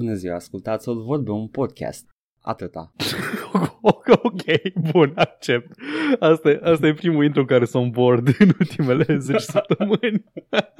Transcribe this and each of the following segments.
Bună ziua, ascultați-l, vorbe un podcast. Atâta. ok, bun, accept. Asta e, asta e primul intro care sunt board în ultimele 10 săptămâni.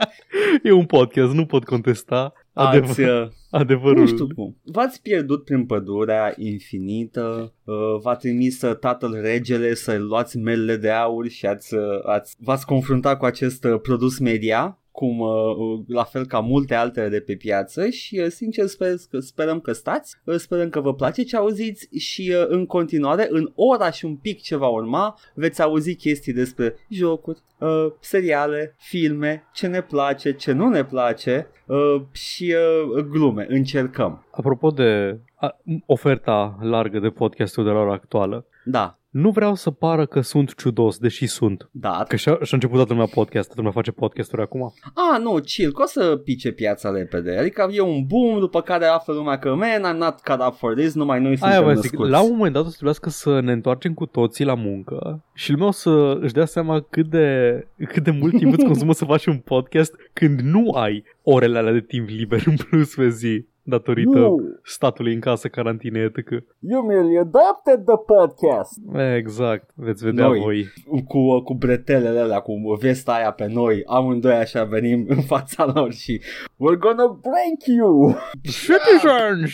e un podcast, nu pot contesta. Adevăr, Ați, uh, adevărul. nu știu cum. V-ați pierdut prin pădurea infinită, uh, v-a trimis uh, tatăl regele să luați melele de aur și ați, uh, ați, v-ați confruntat cu acest uh, produs media cum uh, uh, la fel ca multe altele de pe piață și uh, sincer sper, că, sperăm că stați, uh, sperăm că vă place ce auziți și uh, în continuare în ora și un pic ce va urma veți auzi chestii despre jocuri, uh, seriale, filme, ce ne place, ce nu ne place uh, și uh, glume, încercăm. Apropo de a, oferta largă de podcastul de la ora actuală, Da, nu vreau să pară că sunt ciudos, deși sunt. da. Că și-a, și-a început toată lumea podcast, toată lumea face podcasturi acum. Ah, nu, chill, că o să pice piața repede. Adică e un boom, după care află lumea că, man, I'm not cut up for this, numai noi Aia suntem vă zic, născuți. la un moment dat o să trebuiască să ne întoarcem cu toții la muncă și lumea o să își dea seama cât de, cât de mult timp îți consumă să faci un podcast când nu ai orele alea de timp liber în plus pe zi datorită You, statului în casă, carantine, etc. you merely adapted the podcast. Exact, veți vedea Noi. voi. Cu, cu bretelele alea, cu vesta aia pe noi, amândoi așa venim în fața lor și We're gonna break you! Citizens!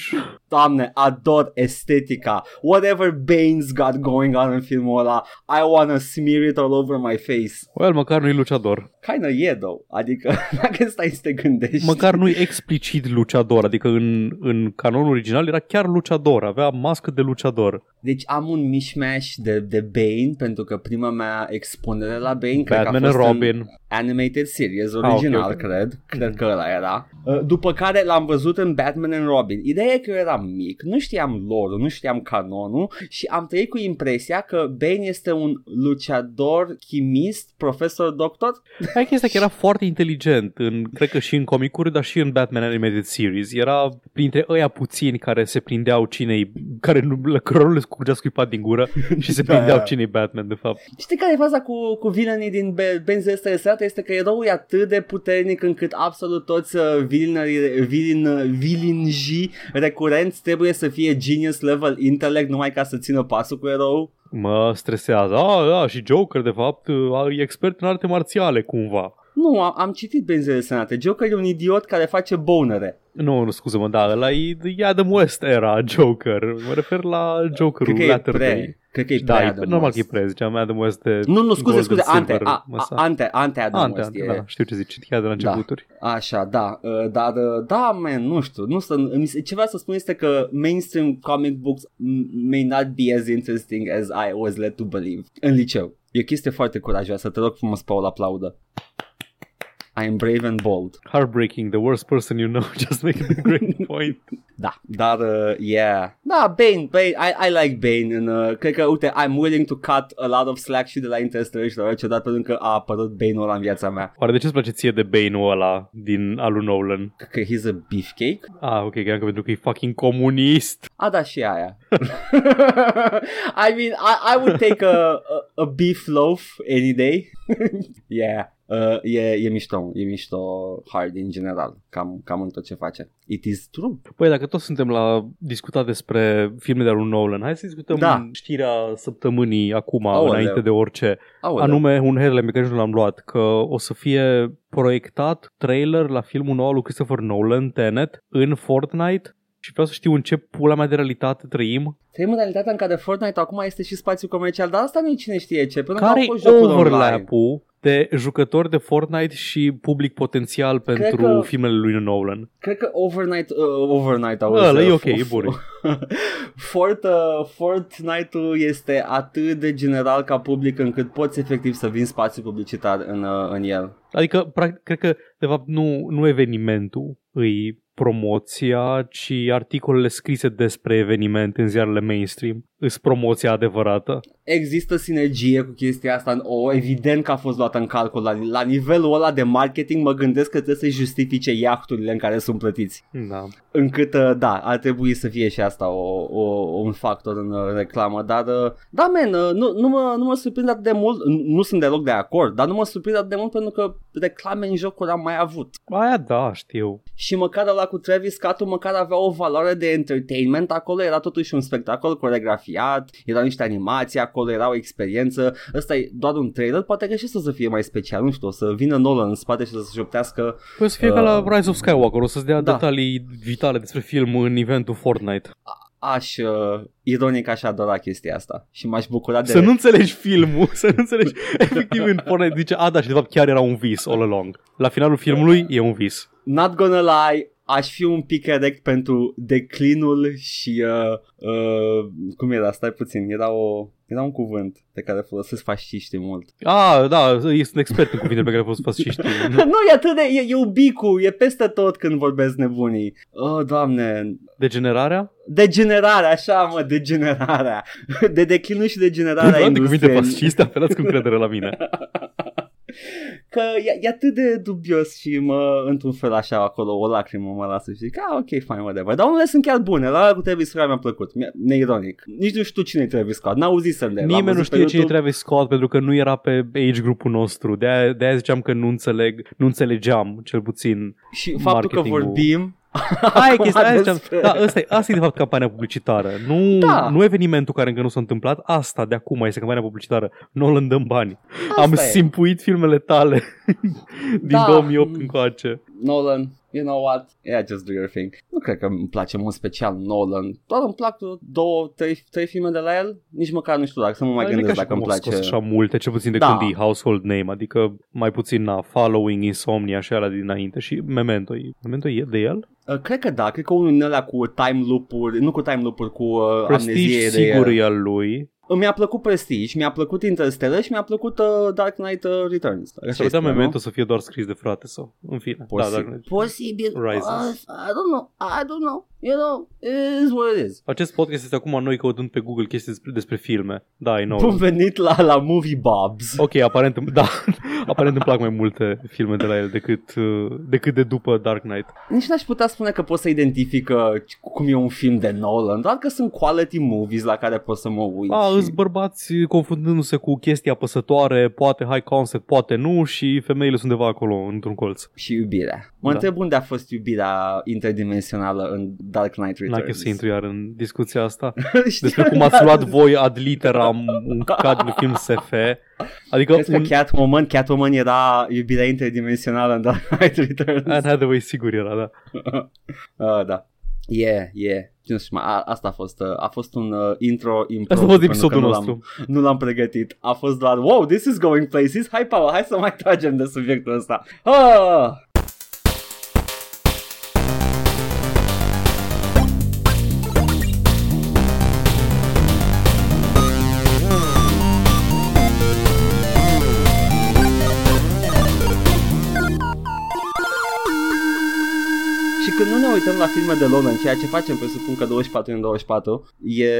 Doamne, ador estetica. Whatever Bane's got going on în filmul ăla, I wanna smear it all over my face. Well, măcar nu-i luciador. Kinda e, though. Adică, dacă stai să te gândești. Măcar nu-i explicit luciador, adică în, în canonul original era chiar luciador, avea mască de luciador. Deci am un mishmash de, de Bane, pentru că prima mea expunere la Bane cred Batman că a and fost Robin. în animated series Ah, ok, original, ok. cred. Cred că ăla era. Uh, După care l-am văzut în Batman and Robin. Ideea e că eu eram mic, nu știam lore nu știam canonul și am trăit cu impresia că Bane este un luciador, chimist, profesor, doctor. Hai chestia că era foarte inteligent, în, cred că și în comicuri, dar și în Batman Animated Series. Era printre ăia puțini care se prindeau cinei, care nu, la cărora nu le scurgea scuipat din gură și se Da. prindeau cinei Batman, de fapt. Știi care e faza cu, cu vilenii din Be- Benzi ăsta Estrată? Este că eroul e atât de puternic încât absolut toți uh, vilinării, vilin, uh, vilinjii recurenți trebuie să fie genius level intellect numai ca să țină pasul cu eroul. Mă stresează. Ah, da, și Joker, de fapt, e expert în arte marțiale, cumva. Nu, am, am citit Benzile Senate. Joker e un idiot care face bonere. Nu, nu, scuze-mă, da, ăla e, e Adam West era Joker. Mă refer la Jokerul Cred că e Latter pre. Day. Cred că e Da, pre e, Adam normal West. că e pre, ziceam Adam West de Nu, nu, scuze, Gold scuze, and ante, Silver a, a, măsa. ante, ante Adam Ante, West ante, e. da, știu ce zici, chiar de la Da. începuturi. Așa, da, uh, dar uh, da, man, nu știu, nu să, mi se- ce vreau să spun este că mainstream comic books m- may not be as interesting as I was led to believe în liceu. E o chestie foarte curajoasă, te rog frumos, Paul, aplaudă. I am brave and bold. Heartbreaking, the worst person you know, just making a great point. Da, dar, uh, yeah. Da, Bane, Bane, I, I like Bane. And, uh, cred că, uite, I'm willing to cut a lot of slack și de la Interstellar și de la orice dat pentru că a apărut Bane-ul ăla în viața mea. Oare de ce îți place ție de Bane-ul ăla din alu Nolan? Cred că he's a beefcake. Ah, ok, că pentru că e fucking comunist. A, da, și aia. I mean, I, I would take a, a, a beef loaf any day. yeah. Uh, e, e mișto, e mișto hard în general, cam, cam în tot ce face. It is true. Păi dacă tot suntem la discutat despre filme de alu Nolan, hai să discutăm Da. știrea săptămânii acum, Aoleu. înainte de orice. Aoleu. Anume, un herele pe care nici nu l-am luat, că o să fie proiectat trailer la filmul nou al lui Christopher Nolan, Tenet, în Fortnite și vreau să știu în ce pula mea de realitate trăim. Trăim în realitatea în care Fortnite acum este și spațiu comercial, dar asta nu e cine știe ce. Până Care au e fost jocuri online. overlap-ul de jucători de Fortnite și public potențial pentru că- filmele lui Nolan? Cred că Overnight, uh, Overnight auzi, Ăla e uh, ok, e f- bun. Fort, uh, Fortnite-ul este atât de general ca public încât poți efectiv să vinzi spațiu publicitar în, uh, în el. Adică, practic, cred că, de fapt, nu, nu evenimentul îi promoția, ci articolele scrise despre eveniment în ziarele mainstream îs promoția adevărată. Există sinergie cu chestia asta, o, evident că a fost luată în calcul la, la nivelul ăla de marketing, mă gândesc că trebuie să justifice iahturile în care sunt plătiți. Da. Încât, uh, da, ar trebui să fie și asta o, o, un factor în uh, reclamă, dar, uh, da, men, nu, nu, mă, nu mă surprinde atât de mult, nu sunt deloc de acord, dar nu mă surprinde atât de mult pentru că reclame în jocuri am mai avut. Aia da, știu. Și măcar la cu Travis Scott măcar avea o valoare de entertainment, acolo era totuși un spectacol coregrafiat, erau niște animații acolo, era o experiență, ăsta e doar un trailer, poate că și să fie mai special, nu știu, o să vină Nolan în spate și să se juptească. Păi să fie uh, ca la Rise of Skywalker, o să-ți dea da. detalii vitale despre film în eventul Fortnite aș, uh, ironic aș adora chestia asta și m-aș bucura de... Să nu înțelegi filmul, să nu înțelegi. Efectiv în porno zice, a, da, și de fapt chiar era un vis all along. La finalul filmului e un vis. Not gonna lie, aș fi un pic erect pentru declinul și uh, uh, cum era, stai puțin, era o era un cuvânt pe care folosesc fasciștii mult. Ah, da, sunt expert în cuvinte pe care folosesc fasciștii. nu, e atât de, e, e ubicu, e peste tot când vorbesc nebunii. Oh, doamne. Degenerarea? Degenerarea, așa mă, degenerarea. De declinul și degenerarea industriei. cuvinte fasciste, apelați cu încredere la mine. că e, e atât de dubios și mă, într-un fel așa, acolo o lacrimă mă lasă și zic, ah, ok, fine, whatever. Dar unele sunt chiar bune, la cu Travis Scott mi-a plăcut, neironic. Nici nu știu cine e Travis Scott, n-auzisem de Nimeni nu știe cine e Travis Scott pentru că nu era pe age grupul nostru, de-aia, de-aia ziceam că nu înțeleg, nu înțelegeam cel puțin Și faptul că vorbim Aia e chestia, aia despre... da, asta, e, asta e de fapt campania publicitară. Nu, da. nu evenimentul care încă nu s-a întâmplat, asta de acum este campania publicitară. Nu îl dăm bani. Asta Am e. simpuit filmele tale din da. 2008 încoace. Nolan, you know what? Yeah, just do your thing. Nu cred că îmi place mult special Nolan. Doar îmi plac două, trei, trei filme de la el. Nici măcar nu știu dacă să mă mai adică gândesc dacă îmi place. așa multe, cel puțin de da. când e household name, adică mai puțin na, Following, Insomnia și alea dinainte și Memento. Memento e de el? Uh, cred că da, cred că unul din ăla cu time loop-uri, nu cu time loop-uri, cu uh, Prestige amnezie sigur de el. e al lui. Mi-a plăcut Prestige, mi-a plăcut Interstellar și mi-a plăcut uh, Dark Knight uh, Returns. Să putea Memento să fie doar scris de frate sau în fine. Posibil. Da, Dark Knight. Posibil. Rises. Uh, I don't know. I don't know you know, it is what it is. Acest podcast este acum noi căutând pe Google chestii despre, despre filme. Da, I know. Bun venit la, la Movie Bobs. Ok, aparent, da, aparent îmi plac mai multe filme de la el decât, decât de după Dark Knight. Nici n-aș putea spune că pot să identifică cum e un film de Nolan, doar că sunt quality movies la care pot să mă uit. A, și... îți bărbați confundându-se cu chestii apăsătoare, poate high concept, poate nu și femeile sunt undeva acolo, într-un colț. Și iubirea. Mă da. întreb unde a fost iubirea interdimensională în Dark Knight Returns. N-ai să intru iar în discuția asta despre cum ați luat voi ad literam un cad de film SF. Adică Crezi un... că Catwoman, Catwoman era iubirea interdimensională în Dark Knight Returns. Anne Hathaway sigur era, da. uh, da. Yeah, yeah. Nu știu, a, asta a fost, uh, a fost un uh, intro improv. Asta a fost episodul nu nostru. L-am, nu l-am pregătit. A fost doar, wow, this is going places. Hai, Paul, hai să mai tragem de subiectul ăsta. Ah! Uităm la filme de Nolan, ceea ce facem, presupun că 24 în 24, e,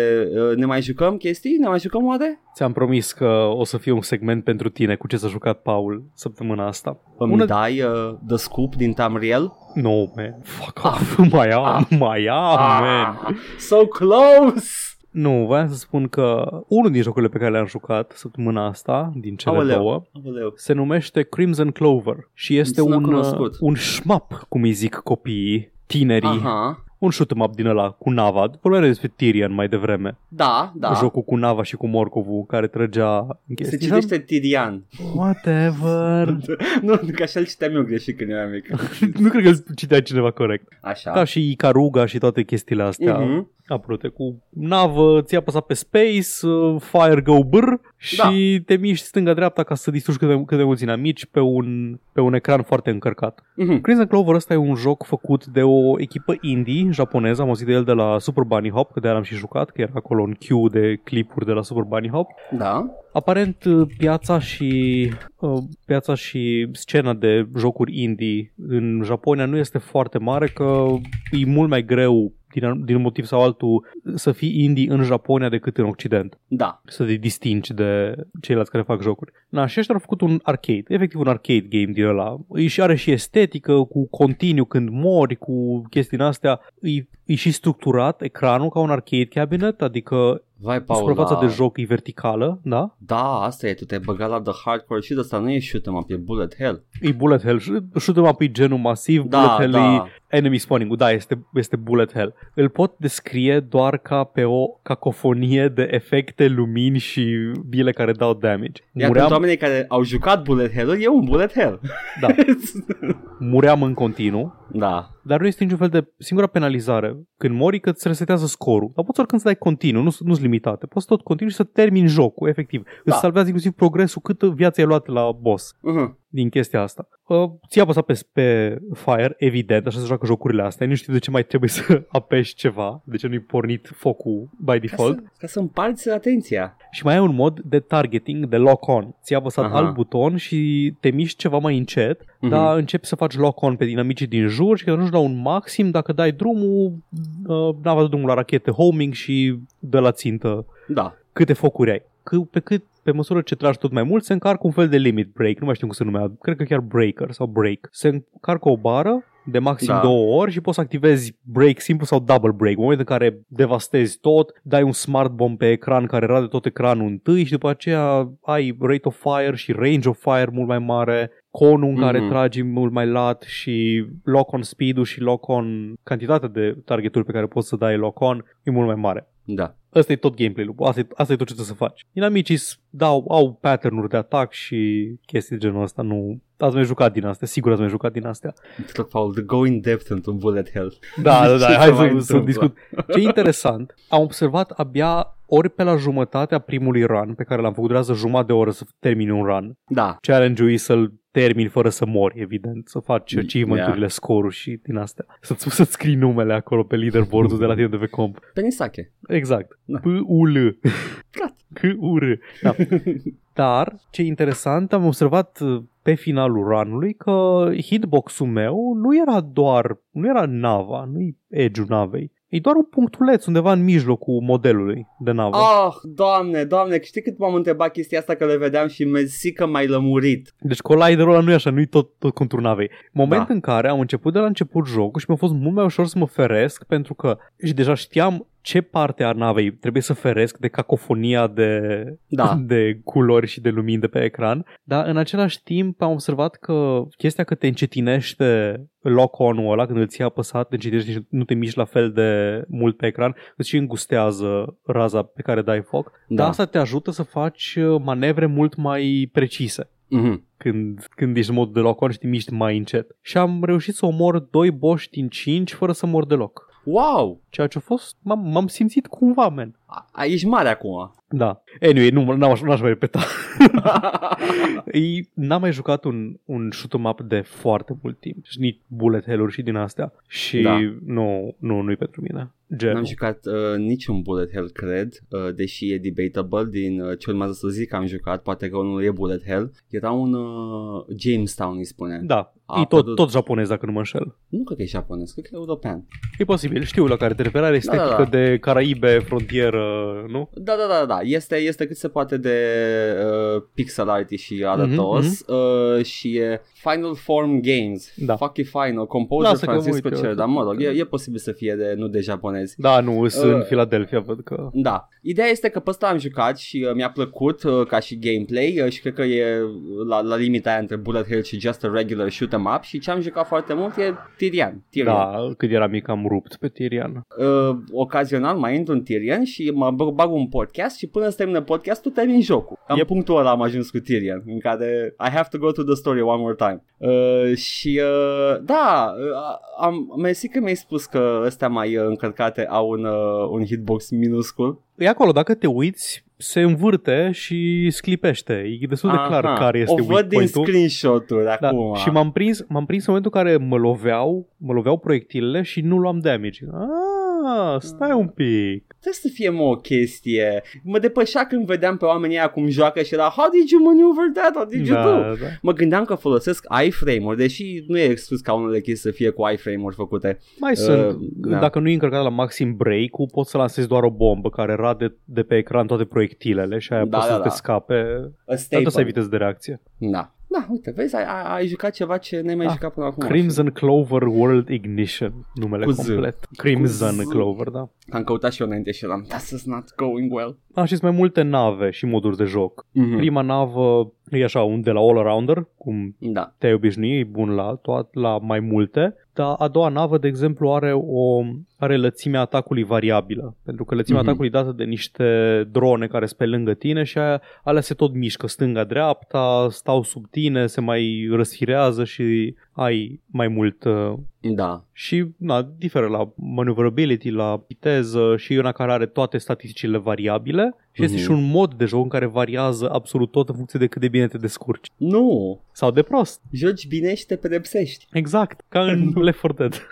ne mai jucăm chestii? Ne mai jucăm oare? Ți-am promis că o să fie un segment pentru tine cu ce s-a jucat Paul săptămâna asta. Îmi Una... dai uh, The Scoop din Tamriel? No, man. Fuck off. mai am, ah. mai am, ah. man. So close! Nu, voiam să spun că unul din jocurile pe care le-am jucat săptămâna asta, din cele Aoleu. două, Aoleu. se numește Crimson Clover și este un, uh, un shmup, cum îi zic copiii, tinerii. Aha. Un shoot up din ăla cu nava. Vorbeam despre Tyrion mai devreme. Da, da. Jocul cu nava și cu morcovul care trăgea în chestii. Se citește Tyrion. Whatever. nu, că așa îl citeam eu greșit când eram mic. nu cred că îl citea cineva corect. Așa. Da, și Icaruga și toate chestiile astea. Uh-huh apărute cu navă, ți-a apăsat pe space, uh, fire go brr și da. te miști stânga-dreapta ca să distrugi câte, câte mulți amici pe un, pe un ecran foarte încărcat. Mm-hmm. Crimson Clover ăsta e un joc făcut de o echipă indie japoneză, am auzit de el de la Super Bunny Hop, că de am și jucat, că era acolo un queue de clipuri de la Super Bunny Hop. Da. Aparent uh, piața și uh, piața și scena de jocuri indie în Japonia nu este foarte mare, că e mult mai greu din, din un motiv sau altul să fii indie în Japonia decât în Occident. Da. Să te distingi de ceilalți care fac jocuri. Na, și ăștia au făcut un arcade, efectiv un arcade game din ăla. Și are și estetică, cu continuu când mori, cu chestii din astea. E, e și structurat ecranul ca un arcade cabinet, adică Vai, Paul, suprafața da. de joc e verticală, da? Da, asta e, tu te-ai băgat la The Hardcore și ăsta nu e shoot 'em up, e bullet hell. E bullet hell. Shoot 'em up e genul masiv, Da, bullet hell da. e enemy spawning da, este, este bullet hell. Îl pot descrie doar ca pe o cacofonie de efecte, lumini și bile care dau damage. Iar pentru oamenii care au jucat bullet hell e un bullet hell. Da. muream în continuu, da. dar nu este niciun fel de singura penalizare. Când mori că îți resetează scorul. Dar poți oricând să dai continuu, nu sunt limitate. Poți tot continui și să termini jocul, efectiv. Da. Îți salvează inclusiv progresul cât viață ai luat la boss Uh-huh. din chestia asta. Uh, ți-a apăsat pe, pe Fire, evident, așa se joacă jocurile astea. Nu știu de ce mai trebuie să apeși ceva, de ce nu-i pornit focul by Ca default. să, ca să împarți atenția. Și mai ai un mod de targeting, de lock-on. Ți-a apăsat Aha. alt buton și te miști ceva mai încet, Mhm. dar începi să faci lock-on pe dinamicii din jur și când ajungi la un maxim, dacă dai drumul, uh, nava de drumul la rachete homing și de la țintă Da. câte focuri ai. C- pe cât pe măsură ce tragi tot mai mult, se încarcă un fel de limit break, nu mai știu cum se numea, cred că chiar breaker sau break. Se încarcă o bară de maxim Da. două ori și poți să activezi break simplu sau double break. În momentul în care devastezi tot, dai un smart bomb pe ecran care rade tot ecranul întâi și după aceea ai rate of fire și range of fire mult mai mare, conul în care Mhm. tragi mult mai lat și lock-on speed-ul și lock-on cantitatea de targeturi pe care poți să dai lock-on e mult mai mare. Da. Ăsta e tot gameplay-ul, asta e, asta e tot ce trebuie să faci. Inamicii s- dau, au pattern-uri de atac și chestii de genul ăsta, nu... Ați mai jucat din astea, sigur ați mai jucat din astea. Tot, Paul, the go in depth într-un bullet hell. Da, da, da, Ce hai se mai să, să întâmplă? discut. Ce e interesant, am observat abia ori pe la jumătatea primului run pe care l-am făcut, durează jumătate de oră să termini un run. Da. Challenge-ul e să-l termini fără să mori, evident, să faci Mm, achievement-urile, yeah. scoruri și din astea. Să-ți, să-ți scrii numele acolo pe leaderboard-ul de la tine de pe comp. Penisake. Exact. Da. P-U-L. Gat. C-U-R. Da. Dar, ce e interesant, am observat uh, pe finalul runului că hitbox-ul meu nu era doar, nu era nava, nu-i edge-ul navei. E doar un punctuleț undeva în mijlocul modelului de navă. Ah, doamne, doamne, știi cât m-am întrebat chestia asta că le vedeam și mersi că m-ai lămurit. Deci colliderul ăla nu e așa, nu e tot, tot contur navei. Moment Da. în care am început de la început jocul și mi-a fost mult mai ușor să mă feresc pentru că și deja știam ce parte a navei trebuie să feresc de cacofonia de, Da. de culori și de lumini de pe ecran, dar în același timp am observat că chestia că te încetinește lock-on-ul ăla când îl ții apăsat, te încetinește și nu te miști la fel de mult pe ecran, îți și îngustează raza pe care dai foc, Da. dar asta te ajută să faci uh, manevre mult mai precise Mhm. când, când ești în mod de lock-on și te miști mai încet. Și am reușit să omor doi boși din 5 fără să mor deloc. Wow! Ceea ce a fost, m-am, m-am simțit cumva, man. A, ești mare acum. Da. Anyway, nu, n-aș, n-aș mai repeta. Ei, n-am mai jucat un, un shoot 'em up de foarte mult timp. Și nici bullet hell-uri și din astea. Și Da. nu, nu, nu-i pentru mine. Genul. N-am jucat uh, niciun bullet hell, cred, uh, deși e debatable din uh, ce urmează să zic că am jucat, poate că unul e bullet hell. Era un uh, Jamestown, îi spune. Da, A e tot, apărut- tot japonez dacă nu mă înșel. Nu cred că e japonez, cred că e european. E posibil, știu la care te referi, are estetică da, da. de Caraibe, frontieră, nu? Da, da, da, da, este, este cât se poate de uh, pixel art și arătos Mhm, uh, și e Final Form Games. Da. Fuck you Final, composer Lasă că Francisco uite, Cer, dar mă rog, da. e, e posibil să fie de, nu de japonezi. Da, nu, sunt în Uh, Philadelphia, văd că... Da. Ideea este că pe ăsta am jucat și uh, mi-a plăcut uh, ca și gameplay uh, și cred că e la, la limita aia între bullet hell și just a regular shoot 'em up și ce am jucat foarte mult e Tyrian. Tyrian. Da, când eram mic am rupt pe Tyrian. Uh, ocazional mai intru în Tyrian și mă bag bag un podcast și până să termină podcastul termin jocul. Cam Yep. punctul ăla am ajuns cu Tyrian în care I have to go to the story one more time. Uh, și uh, da, uh, am, mersi că mi-ai spus că astea mai uh, încărcate au un, uh, un hitbox minuscul. E acolo, dacă te uiți, se învârte și sclipește. E destul de clar Aha, care este O văd weak din point-ul. screenshot-uri Da, acum. și m-am prins, m-am prins în momentul în care mă loveau, mă loveau proiectilele și nu luam damage. Ah, Ah, stai un pic. Trebuie să fie mă, o chestie. Mă depășea când vedeam pe oamenii aia cum joacă și era How did you maneuver that? What did you Da, do? da. Mă gândeam că folosesc iframe-uri, deși nu e exclus ca unele chestii să fie cu iframe-uri făcute. Mai Uh, sunt, da. dacă nu e încărcat la maxim break-ul, poți să lansezi doar o bombă care rade de pe ecran toate proiectilele și aia Da, poți da, să te da. scape. A Dar trebuie staple. să ai viteză de reacție. Da. Da, uite, vezi, ai, ai, ai jucat ceva ce n-ai mai Ah, jucat până acum. Crimson Clover World Ignition, numele Cu Z. complet. Crimson Cu Z. Clover, da. Am căutat și eu înainte și eram This is not going well. Ah, și sunt mai multe nave și moduri de joc. Mm-hmm. Prima navă e așa, un de la all-arounder, cum Da. te-ai obișnui, e bun la, toat, la mai multe, dar a doua navă, de exemplu, are o are lățimea atacului variabilă, pentru că lățimea Mhm. atacului e dată de niște drone care sunt pe lângă tine și aia, alea se tot mișcă stânga-dreapta, stau sub tine, se mai răsfirează și ai mai mult uh, Da. și na, diferă la maneuverability, la viteză și e una care are toate statisticile variabile și este Mhm. și un mod de joc în care variază absolut tot în funcție de cât de bine te descurci. Nu. Sau de prost. Joci bine și te pedepsești. Exact, ca în Left 4 Dead.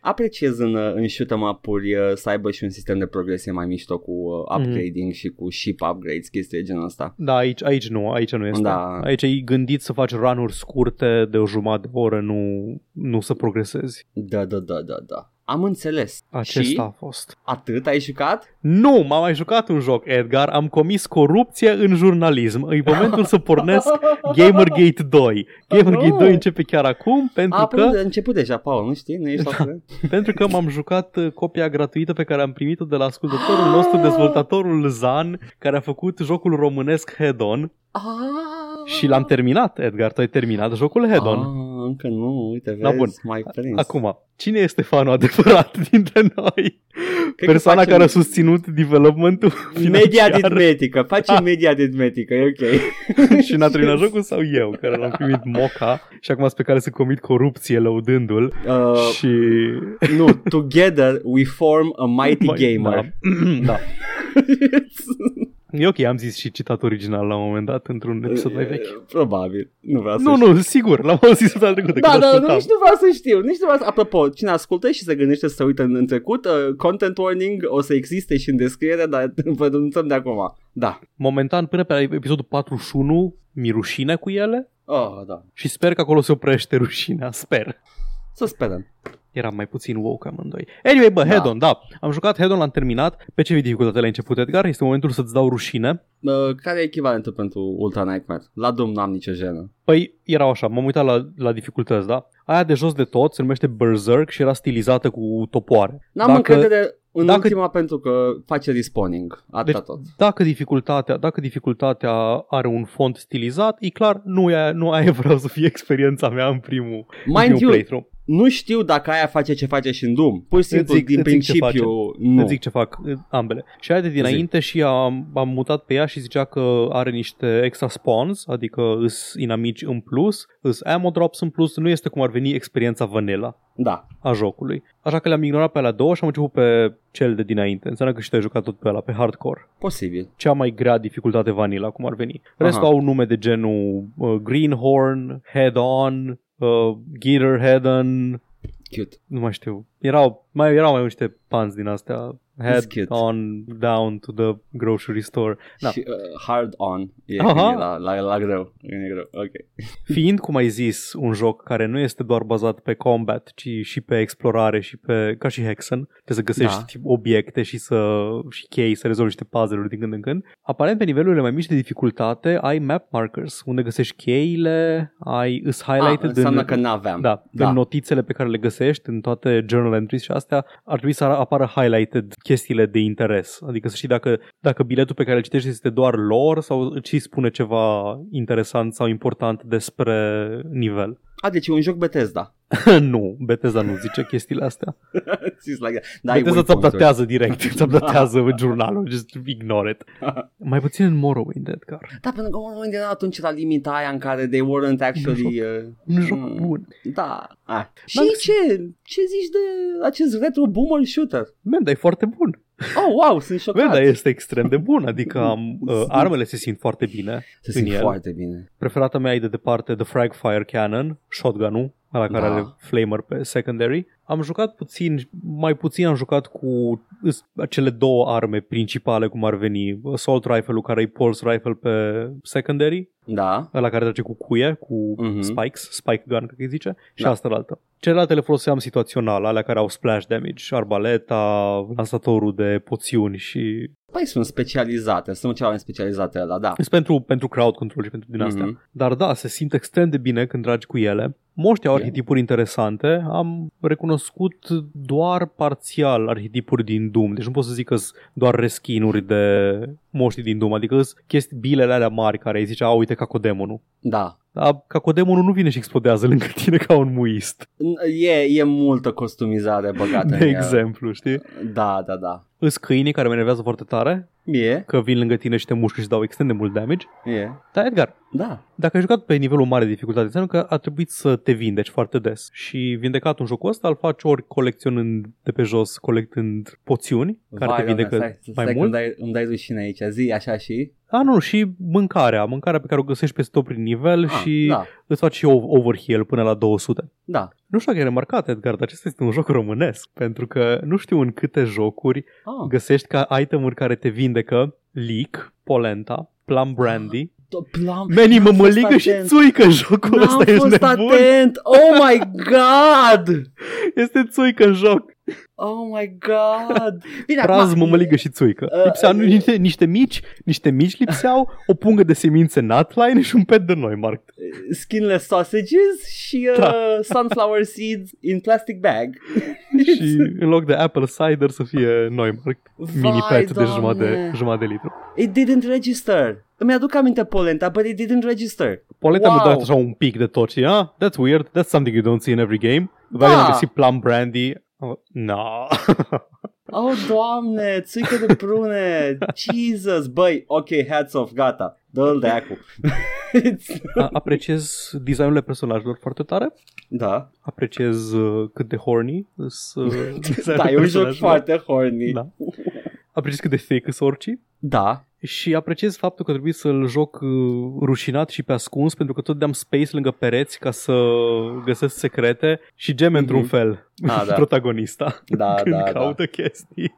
Apreciez în, în shoot em up-uri uh, să aibă și un sistem de progresie mai mișto cu uh, upgrading și cu ship upgrades, chestii de genul ăsta. Da, aici, aici nu, aici nu este. Da. Aici e gândit să faci run-uri scurte de o jumătate de oră, nu, nu să progresezi. Da, da, da, da, da. Am înțeles. Acesta și a fost. atât ai jucat? Nu, m-am mai jucat un joc, Edgar, am comis corupție în jurnalism. E momentul să pornesc Gamergate 2. Gamergate Oh. 2 începe chiar acum pentru A, că, că... început deja, Paul, nu știi? Nu ești la curent? pentru că m-am jucat uh, copia gratuită pe care am primit-o de la ascultătorul nostru, dezvoltatorul Zan, care a făcut jocul românesc Head On Ah. Și l-am terminat, Edgar, tu ai terminat jocul Head On. Ah, încă nu, uite, vezi, Da, bun. mai prins. Acum, cine este fanul adevărat dintre noi? Cred că Persoana facem care a susținut developmentul Media financiar aritmetică, facem media aritmetică, e ok. și n-a terminat jocul sau eu, care l-am primit moca și acum sunt pe care să comit corupție lăudându-l Uh, și... nu, together we form a mighty Mai- gamer. Da. da. E ok, am zis și citat original la un moment dat într-un episod mai vechi. Probabil, nu vreau să Nu, știu. nu, sigur, l-am auzit săptămâna trecută. Da, când da, nu, ascultam. nici nu vreau să știu, nici nu vreau să... Apropo, cine ascultă și se gândește să se uită în, în trecut, uh, content warning o să existe și în descriere, dar vă denunțăm de acum. Da. Momentan, până pe episodul 41, mi rușine cu ele Oh, da. și sper că acolo se oprește rușinea, sper. Să sperăm. Eram mai puțin woke amândoi. Anyway, bă, Da. Head On, da. Am jucat Head On, l-am terminat. Pe ce dificultate l-ai început, Edgar? Este momentul să-ți dau rușine. Uh, care e echivalentul pentru Ultra Nightmare? La Doom n-am nicio jenă. Păi, erau așa, m-am uitat la, la dificultăți, da? Aia de jos de tot se numește Berserk și era stilizată cu topoare. N-am Dacă- încredere în dacă- ultima pentru că face respawning. Atâta Deci, tot. dacă dificultatea, dacă dificultatea are un font stilizat, e clar, nu aia, nu aia vreau să fie experiența mea în primul, în Mind primul you, playthrough. Nu știu dacă aia face ce face și în Doom. Pur și simplu, zic- din îți zic ce principiu, Nu. nu. Îți zic ce fac uh, ambele. Și aia de dinainte și am, am mutat pe ea și zicea că are niște extra spawns, adică îs inamici în plus, îs ammo drops în plus, nu este cum ar veni experiența vanilla Da. a jocului. Așa că le-am ignorat pe alea două și am început pe cel de dinainte. Înseamnă că și tu ai jucat tot pe ăla, pe hardcore. Posibil. Cea mai grea dificultate vanilla, cum ar veni. Restul Aha. au nume de genul uh, Greenhorn, Head On, uh, Geeter Head-On, Cute. nu mai știu. Erau mai, erau mai niște panți din astea. Head cute. on, down to the grocery store. Da. Și uh, hard on. E, Aha. când e la, la, la greu. Când e greu. Ok. Fiind, cum ai zis, un joc care nu este doar bazat pe combat, ci și pe explorare și pe, ca și Hexen, trebuie să găsești Da. obiecte și să și chei, să rezolvi niște puzzle-uri din când în când. Aparent pe nivelurile mai mici de dificultate ai map markers, unde găsești cheile, ai îs Ah, highlighted înseamnă în, că n-aveam. Da, Da. în notițele pe care le găsești, în toate journal entries și astea, ar trebui să apară highlighted chestiile de interes. Adică să știi dacă, dacă biletul pe care îl citești este doar lore sau îți spune ceva interesant sau important despre nivel. A, deci e un joc Bethesda. nu, Bethesda nu zice chestiile astea. Zis like that. Da, ai Bethesda îți waypoint-uri. updatează direct, îți updatează jurnalul, just ignore it. Mai puțin în Morrowind, Edgar. Da, pentru că unul era atunci la limita aia în care they weren't actually... Uh, Un joc mm, bun. Da. Ah. Și Dar- ce? Ce zici de acest retro boomer shooter? Man, dar e foarte bun. Oh, wow, sunt șocat. Man, dar este extrem de bun. Adică am, uh, armele se simt foarte bine. Se în simt el. foarte bine. Preferata mea e de departe The Frag Fire Cannon, shotgun-ul, la care Da. are flamer pe secondary. Am jucat puțin, mai puțin am jucat cu cele două arme principale, cum ar veni. Assault Rifle-ul care e Pulse Rifle pe secondary, Da. la care trage cu cuie, cu Mhm. spikes, spike gun, cred că îi zice, și Da. asta la altă. Celelalte le foloseam situațional, alea care au splash damage, arbaleta, lansatorul de poțiuni și... Păi sunt specializate, sunt ceva mai specializate ăla, da. Sunt pentru, pentru crowd control și pentru din astea. Mhm. Dar da, se simt extrem de bine când tragi cu ele. Moștii au Yeah. arhetipuri interesante. Am recunoscut doar parțial arhetipuri din Doom. Deci nu pot să zic că sunt doar reskin-uri de moștii din Doom. Adică sunt chestii bilele alea mari care îi zicea, a, uite cacodemonul. Da. Dar cacodemonul nu vine și explodează lângă tine ca un muist. E, e multă costumizare băgată De în el. exemplu, știi? Da, da, da. Îs câinii care mă enervează foarte tare, E, că vin lângă tine și te mușcă și dau extrem de mult damage. e, Dar Edgar, da. Dacă ai jucat pe nivelul mare de dificultate, înseamnă că a trebuit să te vindeci foarte des. Și vindecat în jocul ăsta îl faci ori colecționând de pe jos, colectând poțiuni, care Vai, te doamne, vindecă stai, mai stai că mult. Îmi dai, îmi dai rușine aici, zi așa și... A, nu, și mâncarea, mâncarea pe care o găsești peste tot prin nivel Ah, și Da, îți faci și o- overheal până la 200. da. Nu știu dacă ai remarcat, Edgar, dar acesta este un joc românesc, pentru că nu știu în câte jocuri Ah, găsești ca itemuri care te vindecă leek, polenta, plum brandy. to- plum. Meni, mă N-am fost măligă și atent. țuică în jocul N-am ăsta, ești fost nebun? atent! Oh my god! Este țuică în joc. Oh my god! Bine, Praz, acum- mămăligă și țuică. Uh, Lipseau uh, niște, niște mici, niște mici lipseau, o pungă de semințe nutline și un pet de noi, Mark. skinless sausages și uh, Da. sunflower seeds in plastic bag. și în loc de apple cider să fie noi, Mark. Mini Vai, pet de jumătate, de, Doamne. jumătate de litru. It didn't register. Îmi aduc aminte polenta, but it didn't register. Poleta Wow. mi-a dat așa un pic de tot și, ah, that's weird, that's something you don't see in every game. După Da. aceea am găsit plum brandy. Oh, no. Oh, doamne, țuică de prune, Jesus, băi, ok, hats off, gata, dă-l de acu. It's- A- Apreciez designurile personajelor foarte tare. da, Apreciez uh, cât de horny sunt uh, designurile da, e un joc personajelor. foarte horny. Da. Apreciez cât de fake sunt orcii. Da, Și apreciez faptul că trebuie să-l joc uh, rușinat și pe ascuns pentru că tot deam space lângă pereți ca să găsesc secrete și geme într-un Mhm. fel Ah, da. protagonista da, când da, da. caută chestii.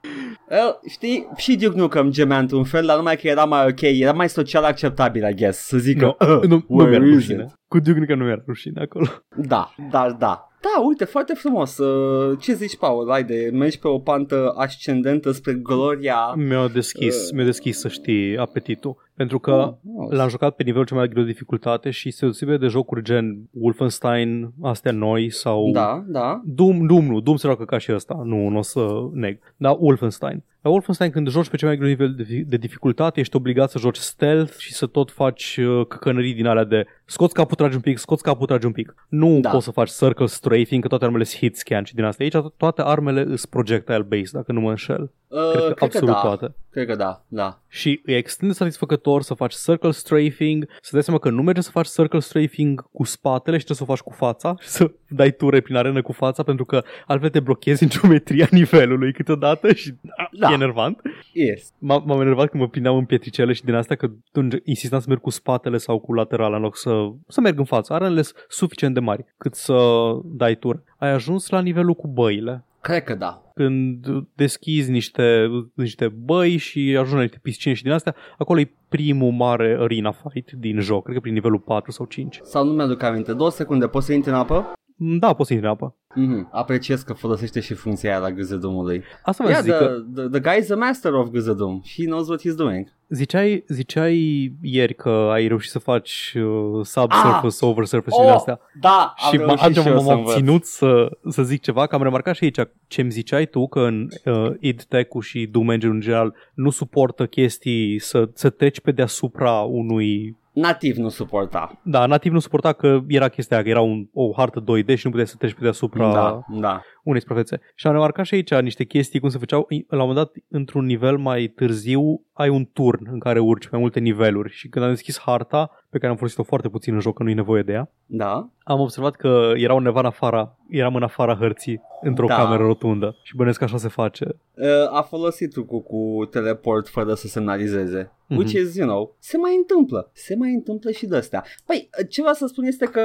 Well, știi, și Duke Nukem gemea într-un fel, dar numai că era mai ok, era mai social acceptabil, I guess, să zic Nu, că, uh, nu, nu where mi-era is rușine. it? Cu Duke Nukem nu mi-era rușine acolo. Da, da, da. Da, uite, foarte frumos. Uh, Ce zici, Paul? Haide, mergi pe o pantă ascendentă spre gloria... Mi-a deschis, Uh. mi-a deschis să știi apetitul. Pentru că Oh, oh. l-am jucat pe nivelul cel mai greu de dificultate și se deosebire de jocuri gen Wolfenstein, astea noi sau Da, da. Doom, Doom nu, Doom se roagă ca și ăsta, nu, nu o să neg. Dar Wolfenstein. La Wolfenstein când joci pe cel mai greu nivel de, fi- de dificultate, ești obligat să joci stealth și să tot faci uh, căcănării din alea de scoți capul, tragi un pic, scoți capul, tragi un pic. Nu Da. poți să faci circle strafing, că toate armele sunt hit scan și din asta. Aici to- toate armele sunt projectile based, dacă nu mă înșel. Uh, Cred că absolut da. toate. Cred că da, da. Și e extrem de satisfăcător să faci circle strafing, să dai seama că nu merge să faci circle strafing cu spatele și trebuie să o faci cu fața și să dai ture prin arenă cu fața pentru că altfel te blochezi în geometria nivelului câteodată și Da. e enervant. Yes. M- M-am enervat când mă prindeam în pietricele și din asta că atunci insistam să merg cu spatele sau cu lateral în loc să, să merg în față. Arenele sunt suficient de mari cât să dai tur. Ai ajuns la nivelul cu băile Cred că da. când deschizi niște, niște băi și ajungi la niște piscine și din astea, acolo e primul mare arena fight din joc, cred că prin nivelul 4 sau 5. Sau nu mi-aduc aminte. Două secunde, poți să intri în apă? Da, poți să intri în apă. Mm-hmm. Apreciez că folosește și funcția aia la gâzădumului. Asta vă Yeah, zic the, că the, the guy is a master of gâzădum. He knows what he's doing. ziceai, ziceai ieri că ai reușit să faci uh, subsurface, over surface și din Oh, astea. Da, am și m- reușit atunci și eu m-am să învăț. obținut să, să zic ceva, că am remarcat și aici ce îmi ziceai tu, că în uh, id Tech-ul și Doom Engine în general nu suportă chestii să, să treci pe deasupra unui Nativ nu suporta. Da, nativ nu suporta că era chestia, că era un, o hartă 2D și nu puteai să treci pe deasupra Da, da. Unei suprafețe. Și am remarcat și aici niște chestii cum se făceau, la un moment dat, într-un nivel mai târziu, ai un turn în care urci mai multe niveluri și când am deschis harta, pe care am folosit-o foarte puțin în joc, că nu e nevoie de ea, Da. am observat că era undeva în afara, eram în afara hărții, într-o Da. cameră rotundă și bănesc că așa se face. Uh, a folosit trucul cu teleport fără să semnalizeze. Mhm. Which is, you know, se mai întâmplă. Se mai întâmplă și de astea. Păi, ce vreau să spun este că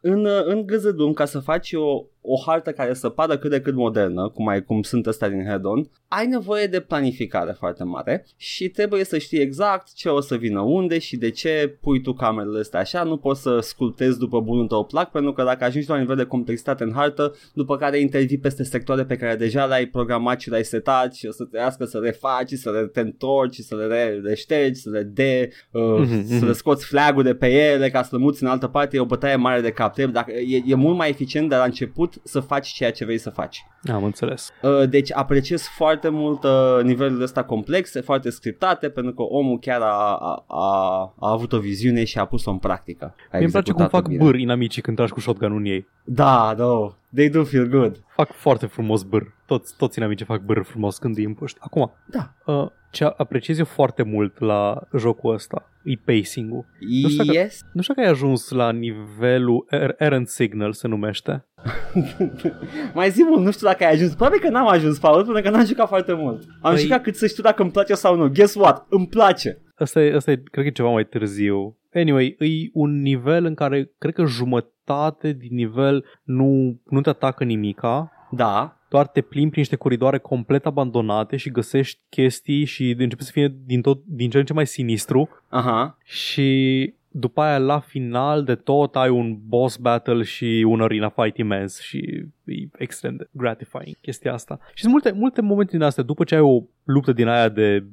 în, uh, în Gâzădum, ca să faci o o hartă care să pară cât de cât modernă, cum, ai, cum sunt astea din Head-On, ai nevoie de planificare foarte mare și trebuie să știi exact ce o să vină unde și de ce pui tu camerele astea așa, nu poți să sculptezi după bunul tău plac, pentru că dacă ajungi la un nivel de complexitate în hartă, după care intervii peste sectoare pe care deja le-ai programat și le-ai setat și o să trească să refaci, să le te întorci, să le reștergi, să le de, uh, mm-hmm. să le scoți flagul de pe ele ca să le muți în altă parte, e o bătaie mare de cap. Trebuie, dacă, e, e mult mai eficient de la început să faci ceea ce vrei să faci. Am înțeles. Uh, deci apreciez foarte mult uh, nivelul ăsta complexe, foarte scriptate, pentru că omul chiar a, a, a, a avut o viziune și a pus-o în practică. Mi-mi place cum fac bine. bâr inamicii când tragi cu shotgun în ei. Da, da, they do feel good. Fac foarte frumos bâr. Toți, toți inamicii fac bâr frumos când îi împuști. Acum, da. Uh, ce apreciez eu foarte mult la jocul ăsta e pacing-ul. Nu știu, yes. dacă, nu știu dacă ai ajuns la nivelul er- Errant Signal se numește. Mai zi mult, nu știu dacă ai ajuns. Probabil că n-am ajuns, Paul, pentru că n-am jucat foarte mult. Am păi... jucat cât să știu dacă îmi place sau nu. Guess what? Îmi place. Asta e, asta e, cred că e ceva mai târziu. Anyway, e un nivel în care cred că jumătate din nivel nu, nu te atacă nimica. Da doar te plimbi prin niște coridoare complet abandonate și găsești chestii și începe să fie din, tot, din ce în ce mai sinistru. Aha. Și după aia la final de tot ai un boss battle și un arena fight imens și e extrem de gratifying chestia asta. Și sunt multe, multe momente din astea, după ce ai o luptă din aia de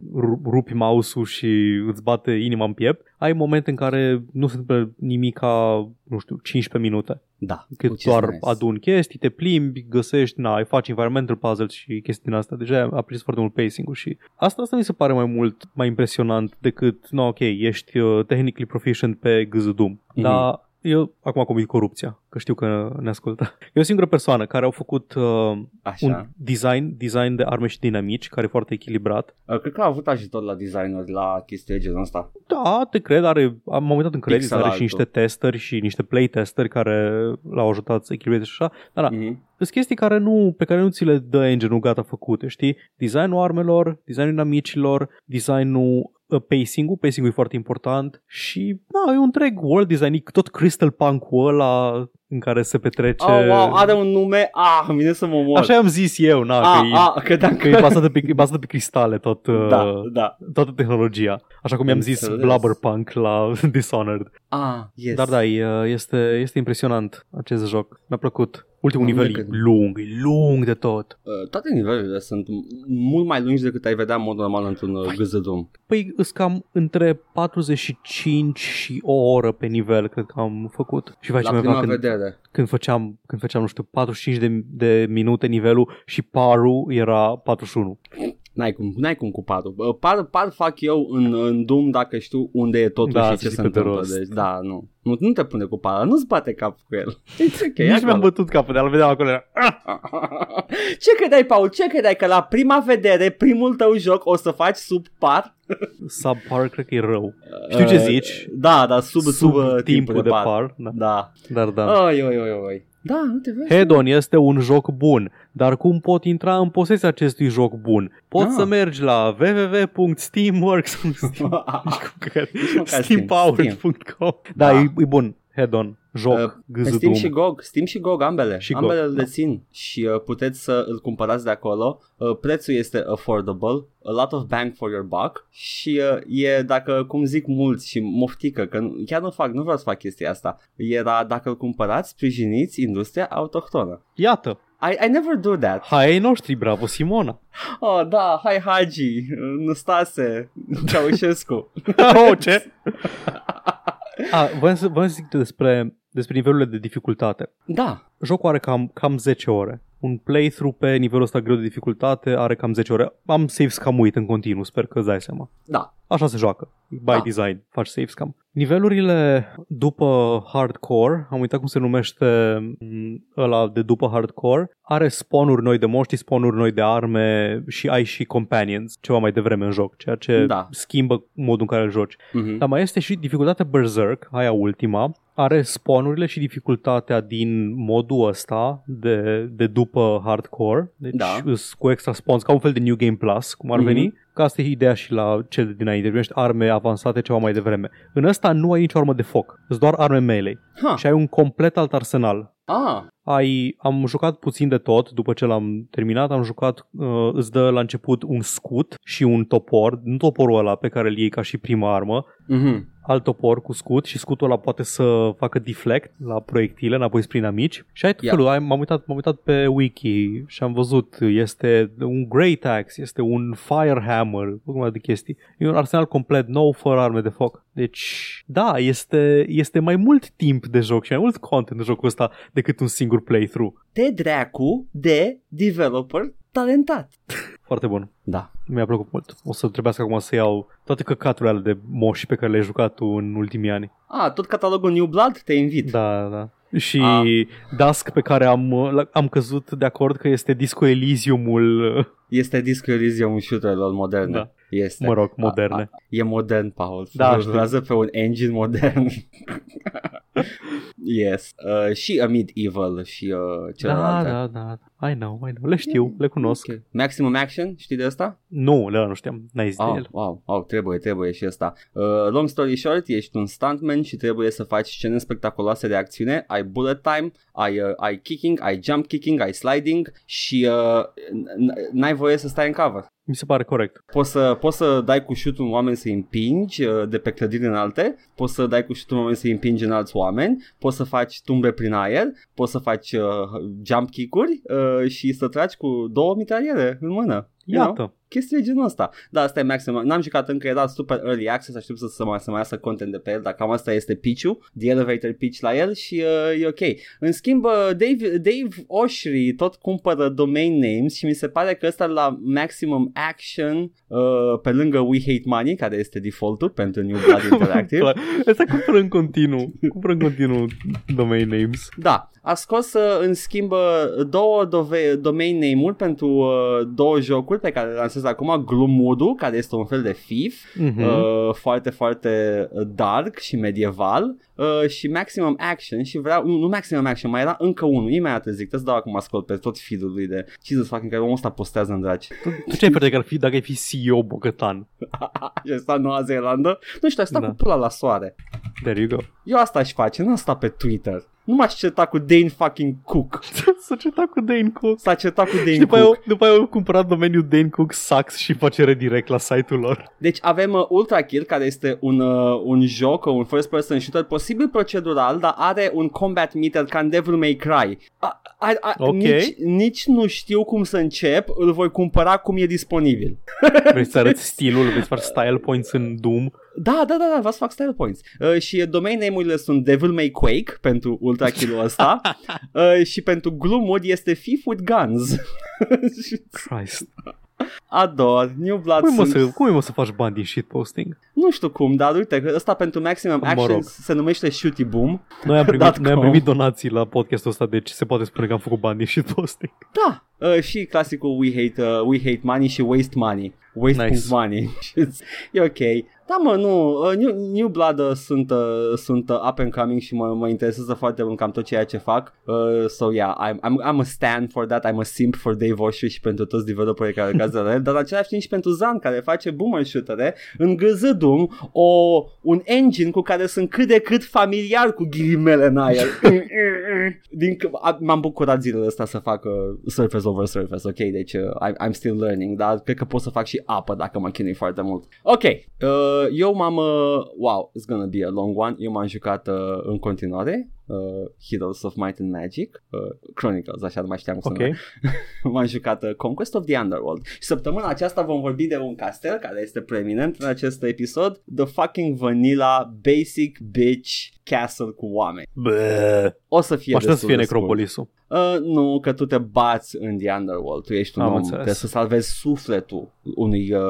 rupi mouse-ul și îți bate inima în piept, ai momente în care nu se întâmplă nimic ca, nu știu, 15 minute. Da. Cât doar nice. adun chestii, te plimbi, găsești, na, ai faci environmental puzzles și chestii din asta. Deja apreciez foarte mult pacing-ul și asta, asta mi se pare mai mult, mai impresionant decât, no, ok, ești uh, technically proficient pe Gzudum, mm-hmm. dar eu acum comit corupția, că știu că ne ascultă. E o singură persoană care au făcut uh, Așa. un design, design de arme și dinamici, care e foarte echilibrat. Uh, cred că a avut ajutor la designer la chestia de genul ăsta. Da, te cred, are, am uitat în credit, are și niște testeri și niște playtesteri care l-au ajutat să echilibreze și așa. Dar da, mm-hmm. sunt chestii care nu, pe care nu ți le dă engine-ul gata făcute, știi? Designul armelor, designul dinamicilor, designul Uh, pacing-ul, pacing-ul e foarte important și da, e un întreg world design, tot Crystal Punk-ul ăla în care se petrece... Oh, wow, are un nume, ah, vine să mă mor. Așa am zis eu, na, ah, că, e, ah, că, dacă... că e, bazată pe, e bazată pe cristale tot, da, uh, da. toată tehnologia. Așa cum i-am zis Blubberpunk la Dishonored. Ah, yes. Dar da, este, este impresionant acest joc. Mi-a plăcut. Ultimul nivel e lung, e lung de tot. Uh, toate nivelurile sunt mult mai lungi decât ai vedea în mod normal într-un uh, Găzădum. Păi îs cam între 45 și o oră pe nivel, cred că am făcut. Și La prima când, vedere. Când făceam, când făceam, nu știu, 45 de, de minute nivelul și parul era 41. N-ai cum, n-ai cum cu parul. Par, par fac eu în, în Doom dacă știu unde e totul da, și ce se întâmplă. Deci, da, nu. nu. Nu te pune cu par, nu-ți bate capul cu el. It's okay, Nici mi-am bătut capul, dar îl vedeam acolo. ce credeai, Paul? Ce credeai? Că la prima vedere, primul tău joc o să faci sub par? Sub par cred că e rău. Știu ce uh, zici. Da, da, sub, sub, sub timpul, timpul de, de par. par. Da. da. Dar da. Oi, oi, oi, oi. Da, nu te vezi. Hedon este un joc bun, dar cum pot intra în posesia acestui joc bun? Pot ah. să mergi la www.steamworks steampowered.com Da, da. E, e bun. Hedon joc, uh, Steam și GOG, Steam și GOG ambele, și ambele GOG, le da. țin și uh, puteți să îl cumpărați de acolo. Uh, prețul este affordable, a lot of bang for your buck și uh, e dacă, cum zic mulți și moftică, că chiar nu fac, nu vreau să fac chestia asta, era dacă îl cumpărați, sprijiniți industria autohtonă. Iată, I, I never do that. Hai ai noștri, bravo Simona. Oh, da, hai Hagi, Năstase, Ceaușescu. oh, ce? A, voiam să, voiam să zic despre, despre nivelurile de dificultate. Da. Jocul are cam, cam 10 ore. Un playthrough pe nivelul ăsta greu de dificultate are cam 10 ore. Am save scamuit în continuu, sper că îți dai seama. Da. Așa se joacă. By da. design, faci save scam. Nivelurile după hardcore, am uitat cum se numește mm, ăla de după hardcore, are spawnuri noi de moști, spawnuri noi de arme și ai și companions ceva mai devreme în joc, ceea ce da. schimbă modul în care îl joci. Uh-huh. Dar mai este și dificultatea Berserk, aia ultima, are spawnurile și dificultatea din modul ăsta de, de după hardcore, deci da. cu extra spawns, ca un fel de New Game Plus, cum ar uh-huh. veni, Că asta e ideea și la cel de dinainte, primești arme avansate ceva mai devreme. În ăsta nu ai nicio armă de foc, îți doar arme melee. Ha. Și ai un complet alt arsenal. Ah. ai, am jucat puțin de tot după ce l-am terminat, am jucat, uh, îți dă la început un scut și un topor, nu toporul ăla pe care îl iei ca și prima armă, Mhm. Alt topor cu scut și scutul ăla poate să facă deflect la proiectile înapoi spre inamici și ai tot Yeah. felul, ai, m-am, uitat, m-am uitat pe wiki și am văzut, este un Great Axe, este un Fire Hammer, o grămadă de chestii. E un arsenal complet nou, fără arme de foc. Deci, da, este, este mai mult timp de joc și mai mult content de jocul ăsta decât un singur playthrough. Te dracu de developer talentat. Foarte bun. Da. Mi-a plăcut mult. O să trebuiască acum să iau toate căcaturile alea de moși pe care le-ai jucat tu în ultimii ani. A, tot catalogul New Blood te invit. Da, da. Și Ah. Dusk pe care am, am căzut de acord că este Disco Elysiumul, Este Disco Elysium shooter-urilor moderne. Da. Este. mă rog, moderne. A, a, e modern, Paul. Da, Lucrează pe un engine modern. yes. Uh, și Amid Evil și uh, Da, celelalte. da, da. I know, I know. Le știu, le cunosc. Ok. Maximum Action, știi de asta? Nu, le nu știam. N-ai zis de Oh, el. wow, wow, trebuie, trebuie și asta. Uh, long story short, ești un stuntman și trebuie să faci scene spectaculoase de acțiune, ai bullet time, ai, uh, ai kicking, ai jump kicking, ai sliding și uh, n- n-ai voie să stai în cover. Mi se pare corect. Poți să, poți să dai cu șut un oameni să-i împingi uh, de pe clădiri înalte, poți să dai cu șut un oameni să-i împingi în alți oameni, poți să faci tumbe prin aer, poți să faci uh, jump kick-uri uh, și să tragi cu două mitraliere în mână. You know? Iată. chestii de genul ăsta. Da, asta e maxim. N-am jucat încă, era super early access, aștept să, să, mai, să mai iasă content de pe el, dar cam asta este pitch-ul, the elevator pitch la el și uh, e ok. În schimb, uh, Dave, Dave Oshry tot cumpără domain names și mi se pare că ăsta la Maximum Action, uh, pe lângă We Hate Money, care este defaultul pentru New Blood Interactive. Asta cumpără în continuu. Cumpără în continuu domain names. Da, a scos uh, în schimb uh, două dove- domain name-uri pentru uh, două jocuri pe care le lansez acum, Glumudu, care este un fel de FIF, Mhm. uh, foarte, foarte uh, dark și medieval uh, și Maximum Action și vreau, nu, nu Maximum Action, mai era încă unul, imediat îți zic, îți dau acum scot pe tot feed-ul lui de Jesus fucking care omul ăsta postează în dragi. Tu, tu ce ai face dacă ar fi, dacă ai fi CEO bogătan? Și ăsta în Noua Zeelandă, nu știu, a stat Da. cu pula la soare. There you go. Eu asta aș face, nu asta pe Twitter. Nu m-aș certa cu Dane fucking Cook. Să certa cu Dane Cook. S-a certat cu Dane Și după Cook. aia, după aia au cumpărat domeniul Dane Cook Sucks și face redirect la site-ul lor. Deci avem uh, Ultra Kill, care este un, uh, un joc, un first person shooter, posibil procedural, dar are un combat meter ca în Devil May Cry. A, a, a, Ok. nici, nici nu știu cum să încep, îl voi cumpăra cum e disponibil. Vrei să arăți stilul, vrei să faci style points în Doom. Da, da, da, da, vreau să fac style points. Uh, și domain name-urile sunt Devil May Quake pentru Ultra Kill-ul ăsta uh, și pentru Gloom Mode este Thief with Guns. Christ. Ador, New Blood Cum e, mă sunt... să, cum e mă să faci bani din shitposting? Nu știu cum, dar uite, că ăsta pentru Maximum Mă Action rog. se numește Shooty Boom. Noi am, primit, Dot noi am com. primit donații la podcastul ăsta, deci se poate spune că am făcut bani din shitposting. Da, uh, și clasicul We Hate, uh, We Hate Money și Waste Money. Waste Nice. money. e ok. Da, mă, nu, uh, New, New Blood uh, sunt, uh, sunt uh, up and coming și mă, mă interesează foarte mult cam tot ceea ce fac. Uh, so, yeah, I'm, I'm, I'm a stand for that, I'm a simp for Dave Oshry și pentru toți developerii care lucrează la el, dar în același timp și pentru Zan, care face boomer shootere, în Gâzădum, o, un engine cu care sunt cât de cât familiar cu ghilimele în aer. Din, că- a- m-am bucurat zilele astea să fac uh, surface over surface, ok? Deci uh, I'm, I'm still learning, dar cred că pot să fac și apă dacă mă chinui foarte mult. Ok, uh, eu m-am, uh, wow, it's gonna be a long one, eu m-am jucat uh, în continuare, uh, Heroes of Might and Magic, uh, Chronicles, așa nu mai știam cum Ok. să numește. M-am jucat uh, Conquest of the Underworld și săptămâna aceasta vom vorbi de un castel care este preeminent în acest episod, The fucking Vanilla Basic Bitch Castle cu oameni. Bă. O să fie Mă aștept să destul fie de scurt. necropolisul. Uh, nu, că tu te bați în The Underworld, tu ești un Am om, înțeles. trebuie să salvezi sufletul unui, uh,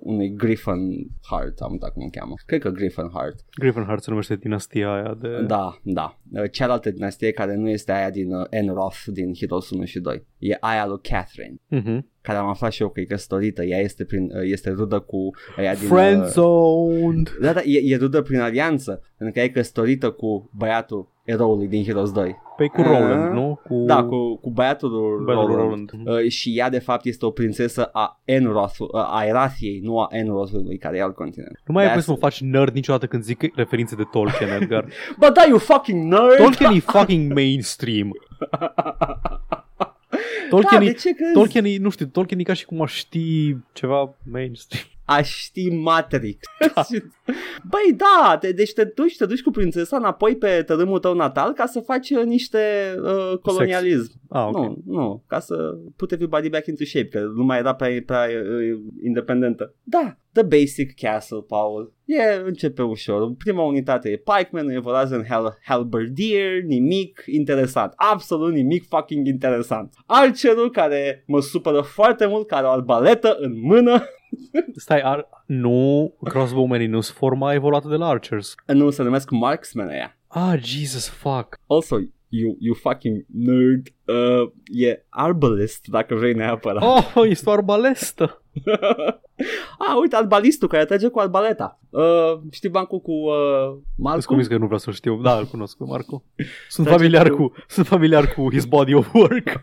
unui Griffin Heart, am uitat cum îl cheamă. Cred că Griffin Heart. Griffin se numește dinastia aia de... Da, da. Uh, Cealaltă dinastie care nu este aia din uh, Enroth din Heroes 1 și 2. E aia lui Catherine Mhm. Care am aflat și eu că e căsătorită, ea este, prin, uh, este rudă cu aia din... Friend uh, zoned. da, da, e, e rudă prin alianță, pentru că e căsătorită cu băiatul eroului din Heroes 2. Păi cu Ah. Roland, nu? Cu... Da, cu, cu băiatul lui Băiatul lui Roland. Roland. Uh, și ea de fapt este o prințesă a Enroth, uh, a Erathiei, nu a Enrothului care e alt continent. Nu mai ai That's- cum să mă faci nerd niciodată când zic referințe de Tolkien, Edgar. But da, you fucking nerd! Tolkien e fucking mainstream. Tolkien, da, e, de ce crezi? Tolkien e, nu știu, Tolkien e ca și cum aș ști ceva mainstream. Aș ști Matrix. Băi, da, te, deci te duci, te duci cu prințesa înapoi pe tărâmul tău natal ca să faci uh, niște uh, colonialism. Ah, ok. Nu, nu, ca să put everybody back into shape, că nu mai era prea, prea uh, independentă. Da, the basic castle, Paul. E, începe ușor. Prima unitate e pikeman, evoluează în Hal- halberdier, nimic interesant. Absolut nimic fucking interesant. Archerul care mă supără foarte mult, care are o arbaletă în mână. Stai, ar, nu, crossbowmenii nu sunt forma evoluată de la Archers. Nu se numesc marksman aia. Ah, Jesus, fuck. Also, you, you fucking nerd. Uh, e arbalist, dacă vrei neapărat. Oh, este o arbalestă. ah, uite, arbalistul care trage cu arbaleta. Uh, știi bancul cu uh, Îți Marco? convins că nu vreau să știu. Da, îl cunosc pe Marco. Sunt Trage familiar cu- cu, sunt familiar cu his body of work.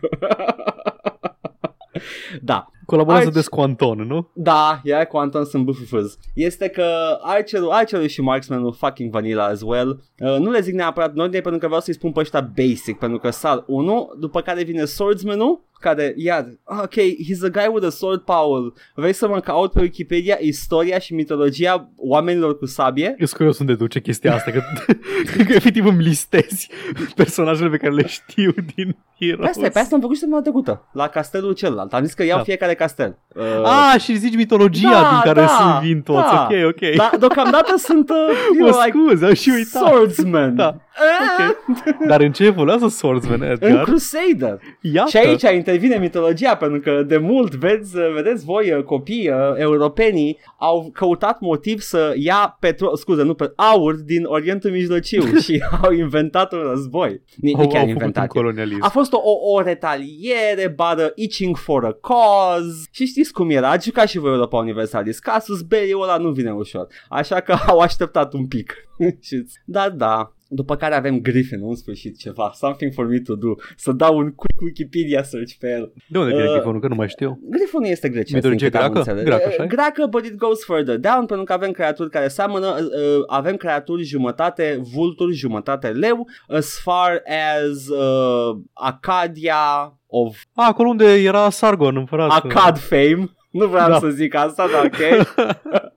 da, Colaborează Arch- des cu Anton, nu? Da, ea cu Anton sunt bufufâz. Este că Archerul, Archerul și Marksmanul fucking vanilla as well. Uh, nu le zic neapărat în ordine pentru că vreau să-i spun pe ăștia basic, pentru că sar 1, după care vine Swordsmanul, care, iar, ah, ok, he's a guy with a sword power. Vrei să mă caut pe Wikipedia istoria și mitologia oamenilor cu sabie? Eu sunt curios unde duce chestia asta, că, că efectiv îmi listezi personajele pe care le știu din Heroes. Pe asta, e, pe asta am făcut și săptămâna trecută, la castelul celălalt. Am zis că iau Da. fiecare castel. Uh, Ah, și zici mitologia Da, din care da, sunt vin toți. da. Ok, ok. da, deocamdată sunt, uh, you Mă know, like, scuze, am și uitat. swordsman. Da. Ah, Dar în ce evoluează Swordsman, În Edgar? Crusader. Iată. Și aici intervine mitologia, pentru că de mult, vezi, vedeți voi, uh, copii uh, europenii, au căutat motiv să ia petrol, scuze, nu pe aur din Orientul Mijlociu și au inventat un război. Ni, au, nu chiar au făcut un inventat. colonialism. A fost o, o, o retaliere, bară itching for a cause și știți cum era, ați jucat și voi Europa Universalis, Casus Belli ăla nu vine ușor, așa că au așteptat un pic. Și- da, da, după care avem Griffin, în sfârșit ceva, something for me to do, să dau un quick Wikipedia search pe el. De unde vine Uh, Grifonul? Că nu mai știu. Griffonul este grecesc. Mitologie din câte am greacă? înțeles. Greacă, așa-i? Greacă, but it goes further down pentru că avem creaturi care seamănă, uh, avem creaturi jumătate vulturi, jumătate leu, as far as uh, Acadia of Ah, acolo unde era Sargon, împărat. Acad fame. Nu vreau Da. să zic asta, dar ok.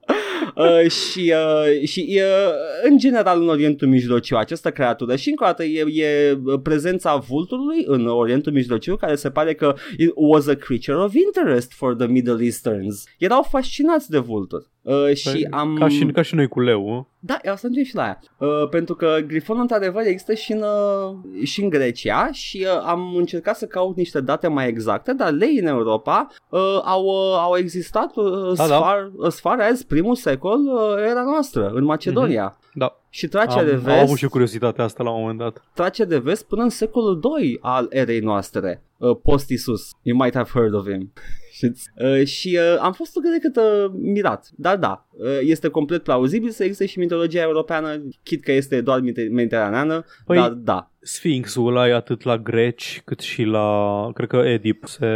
Uh, și uh, și uh, în general în Orientul Mijlociu această creatură și încă o dată e, e prezența vulturului în Orientul Mijlociu care se pare că it was a creature of interest for the Middle Easterns. Erau fascinați de vulturi. Uh, și Păi, am... Ca și, ca și noi cu leu. ă? Da, o să ajungem și la aia. Uh, pentru că grifonul într-adevăr există și în, uh, și în Grecia și uh, am încercat să caut niște date mai exacte, dar lei în Europa uh, au, uh, au existat uh, Da, as, da. far, as far as primul secol uh, era noastră, în Macedonia. Da. Și Tracia Am, de am vest, avut și curiozitatea asta la un moment dat. Tracia de vest până în secolul 2 al erei noastre, uh, post-Isus. You might have heard of him. Știți? Uh, și uh, am fost cât de cât uh, mirat. Dar da, uh, este complet plauzibil să existe și mitologia europeană, chit că este doar mite- mediteraneană, Păi- dar da. Sfinxul ăla e atât la greci cât și la, cred că Edip se...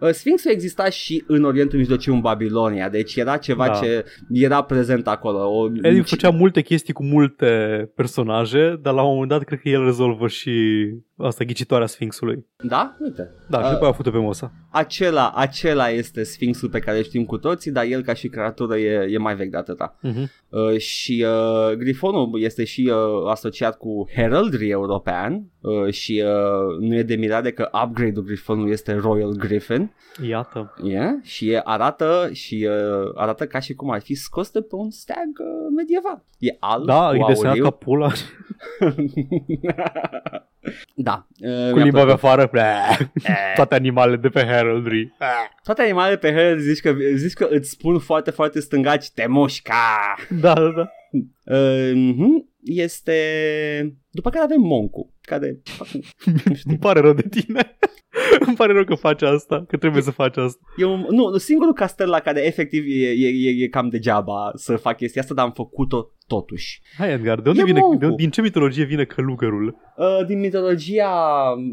Uh, Sfinxul exista și în Orientul Mijlociu în Babilonia, deci era ceva Da. ce era prezent acolo. O, Edip făcea multe chestii cu multe personaje, dar la un moment dat cred că el rezolvă și asta, ghicitoarea Sfinxului. Da? Uite. Da, și Uh, după aia fute pe Mosa. Acela, acela este Sfinxul pe care îl știm cu toții, dar el ca și creatură e, e mai vechi de atâta. Uh-huh. Uh, și uh, Grifonul este și uh, asociat cu heraldry european uh, și uh, nu e de mirare că upgrade-ul Grifonului este Royal Griffin Iată. yeah? și e, arată și uh, arată ca și cum ar fi scos de pe un steag uh, medieval. E alb Da, cu îi desenat auriu. ca pula da. Uh, cu mi-a limba pe plăcut. afară. Toate animalele de pe Heraldry. Toate animalele pe herald zici că, zici că îți spun foarte, foarte stângaci te mușca. Da, da, da. Uh, mhm. este... După care avem Moncu, care... Îmi pare rău de tine. Îmi pare rău că faci asta, că trebuie să faci asta. E un, nu, singurul castel la care efectiv e, e, e, e cam degeaba să fac chestia asta, dar am făcut-o totuși. Hai, Edgar, de unde E vine, Moncu. de, din ce mitologie vine călugărul? Uh, din mitologia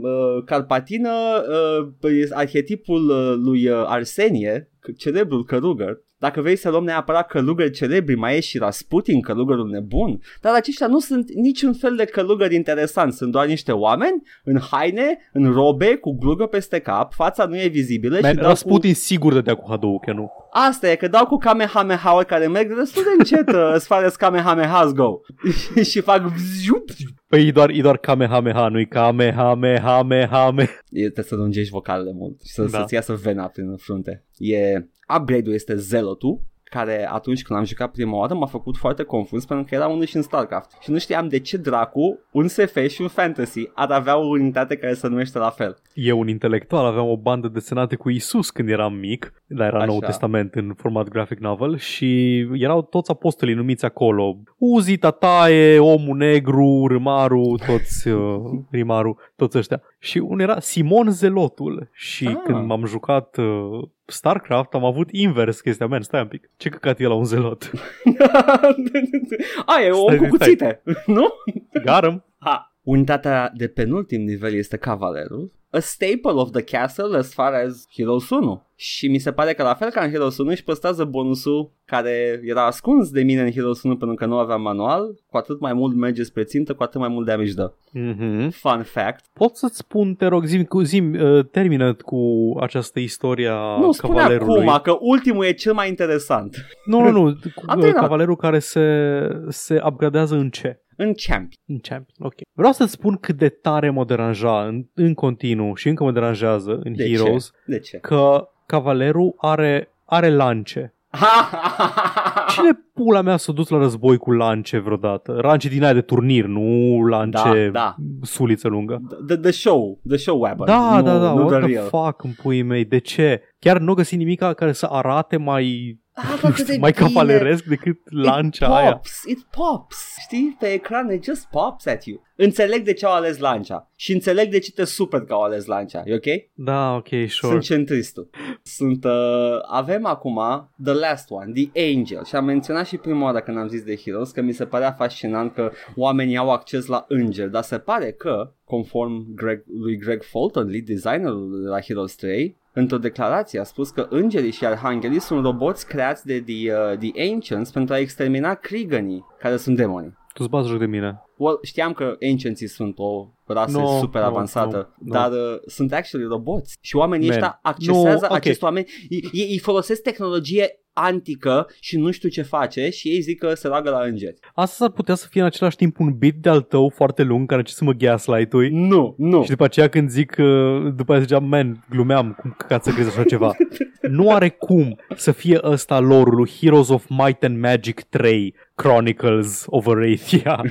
uh, carpatină, uh, păi, arhetipul uh, lui uh, Arsenie, celebrul călugăr, dacă vrei să luăm neapărat călugări celebri, mai e și Rasputin, călugărul nebun, dar aceștia nu sunt niciun fel de călugări interesant, sunt doar niște oameni în haine, în robe, cu glugă peste cap, fața nu e vizibilă Man, și dau Rasputin sigur dădea cu Hadouken, nu? cu... Asta e, că dau cu kamehameha care merg destul de încet uh, as far as kamehamehas go și fac vzhup. Păi e doar, e doar Kamehameha, nu-i Kamehamehamehame. E, trebuie să lungești vocalele mult și să, Da. să-ți iasă vena prin frunte. E, upgrade-ul este Zelotul, care atunci când am jucat prima oară m-a făcut foarte confuz pentru că era unul și în StarCraft și nu știam de ce dracu un SF și un fantasy ar avea o unitate care se numește la fel. Eu, un intelectual, aveam o bandă desenată cu Isus când eram mic, dar era Așa. Nou Testament în format graphic novel și erau toți apostolii numiți acolo. Uzi, Tataie, Omul Negru, Râmaru, toți, uh, Rimaru, toți ăștia. Și unul era Simon Zelotul și Ah. când m-am jucat uh, StarCraft am avut invers chestia. Man, stai un pic. Ce căcat e la un zelot? A, e om Stai, cu stai. cuțite, nu? Garăm? Ha. Unitatea de penultim nivel este cavalerul, a staple of the castle as far as Heroes 1. Și mi se pare că la fel ca în Heroes 1 își păstrează bonusul care era ascuns de mine în Heroes 1 pentru că nu aveam manual, cu atât mai mult merge spre țintă, cu atât mai mult damage dă. Mhm. Fun fact. Pot să-ți spun, te rog, zim, cu, zim uh, termină cu această istorie a nu, spune cavalerului. acum că ultimul e cel mai interesant. Nu, nu, nu. cu- Am uh, terminat. Cavalerul care se, se upgradează în ce? În champion. În champion, ok. Vreau să-ți spun cât de tare mă deranja în, în continuu și încă mă deranjează în De Heroes ce? De ce? că cavalerul are, are lance. Cine pula mea s-a dus la război cu lance vreodată? Lance din aia de turnir, nu lance Da, da. suliță lungă. the, the show, the show weapon. Da, nu, da, da, nu what the the real. fuck în puii mei, de ce? Chiar nu găsi nimic care să arate mai, Ah, nu cât știu, de mai bine. cavaleresc decât lancia it aia. pops, It pops, știi, pe ecran it just pops at you. Înțeleg de ce au ales lancia și înțeleg de ce te super că au ales lancia, e ok? Da, ok, sure. Sunt centristul. Sunt, uh, avem acum The Last One, The Angel și am menționat și prima oară când am zis de Heroes că mi se părea fascinant că oamenii au acces la îngeri, dar se pare că, conform Greg, lui Greg Fulton, lead designerul la Heroes 3, într-o declarație a spus că îngerii și arhanghelii sunt roboți creați de The, uh, the Ancients pentru a extermina Kriganii, care sunt demoni. Tu-ți bați joc de mine. Well, știam că Ancienții sunt o rasă No, super no, avansată, no, no. dar uh, sunt actually roboți și oamenii Man, ăștia accesează no, ok. acești oameni, ei, ei, ei folosesc tehnologie antică și nu știu ce face și ei zic că se roagă la îngeri. Asta ar putea să fie în același timp un bit de-al tău foarte lung care ce să mă gaslight-ui. Nu, nu. Și după aceea când zic, uh, după aceea ziceam, man, glumeam, cum ca să crezi așa ceva. nu are cum să fie ăsta lorul lui Heroes of Might and Magic 3 Chronicles of Arathia.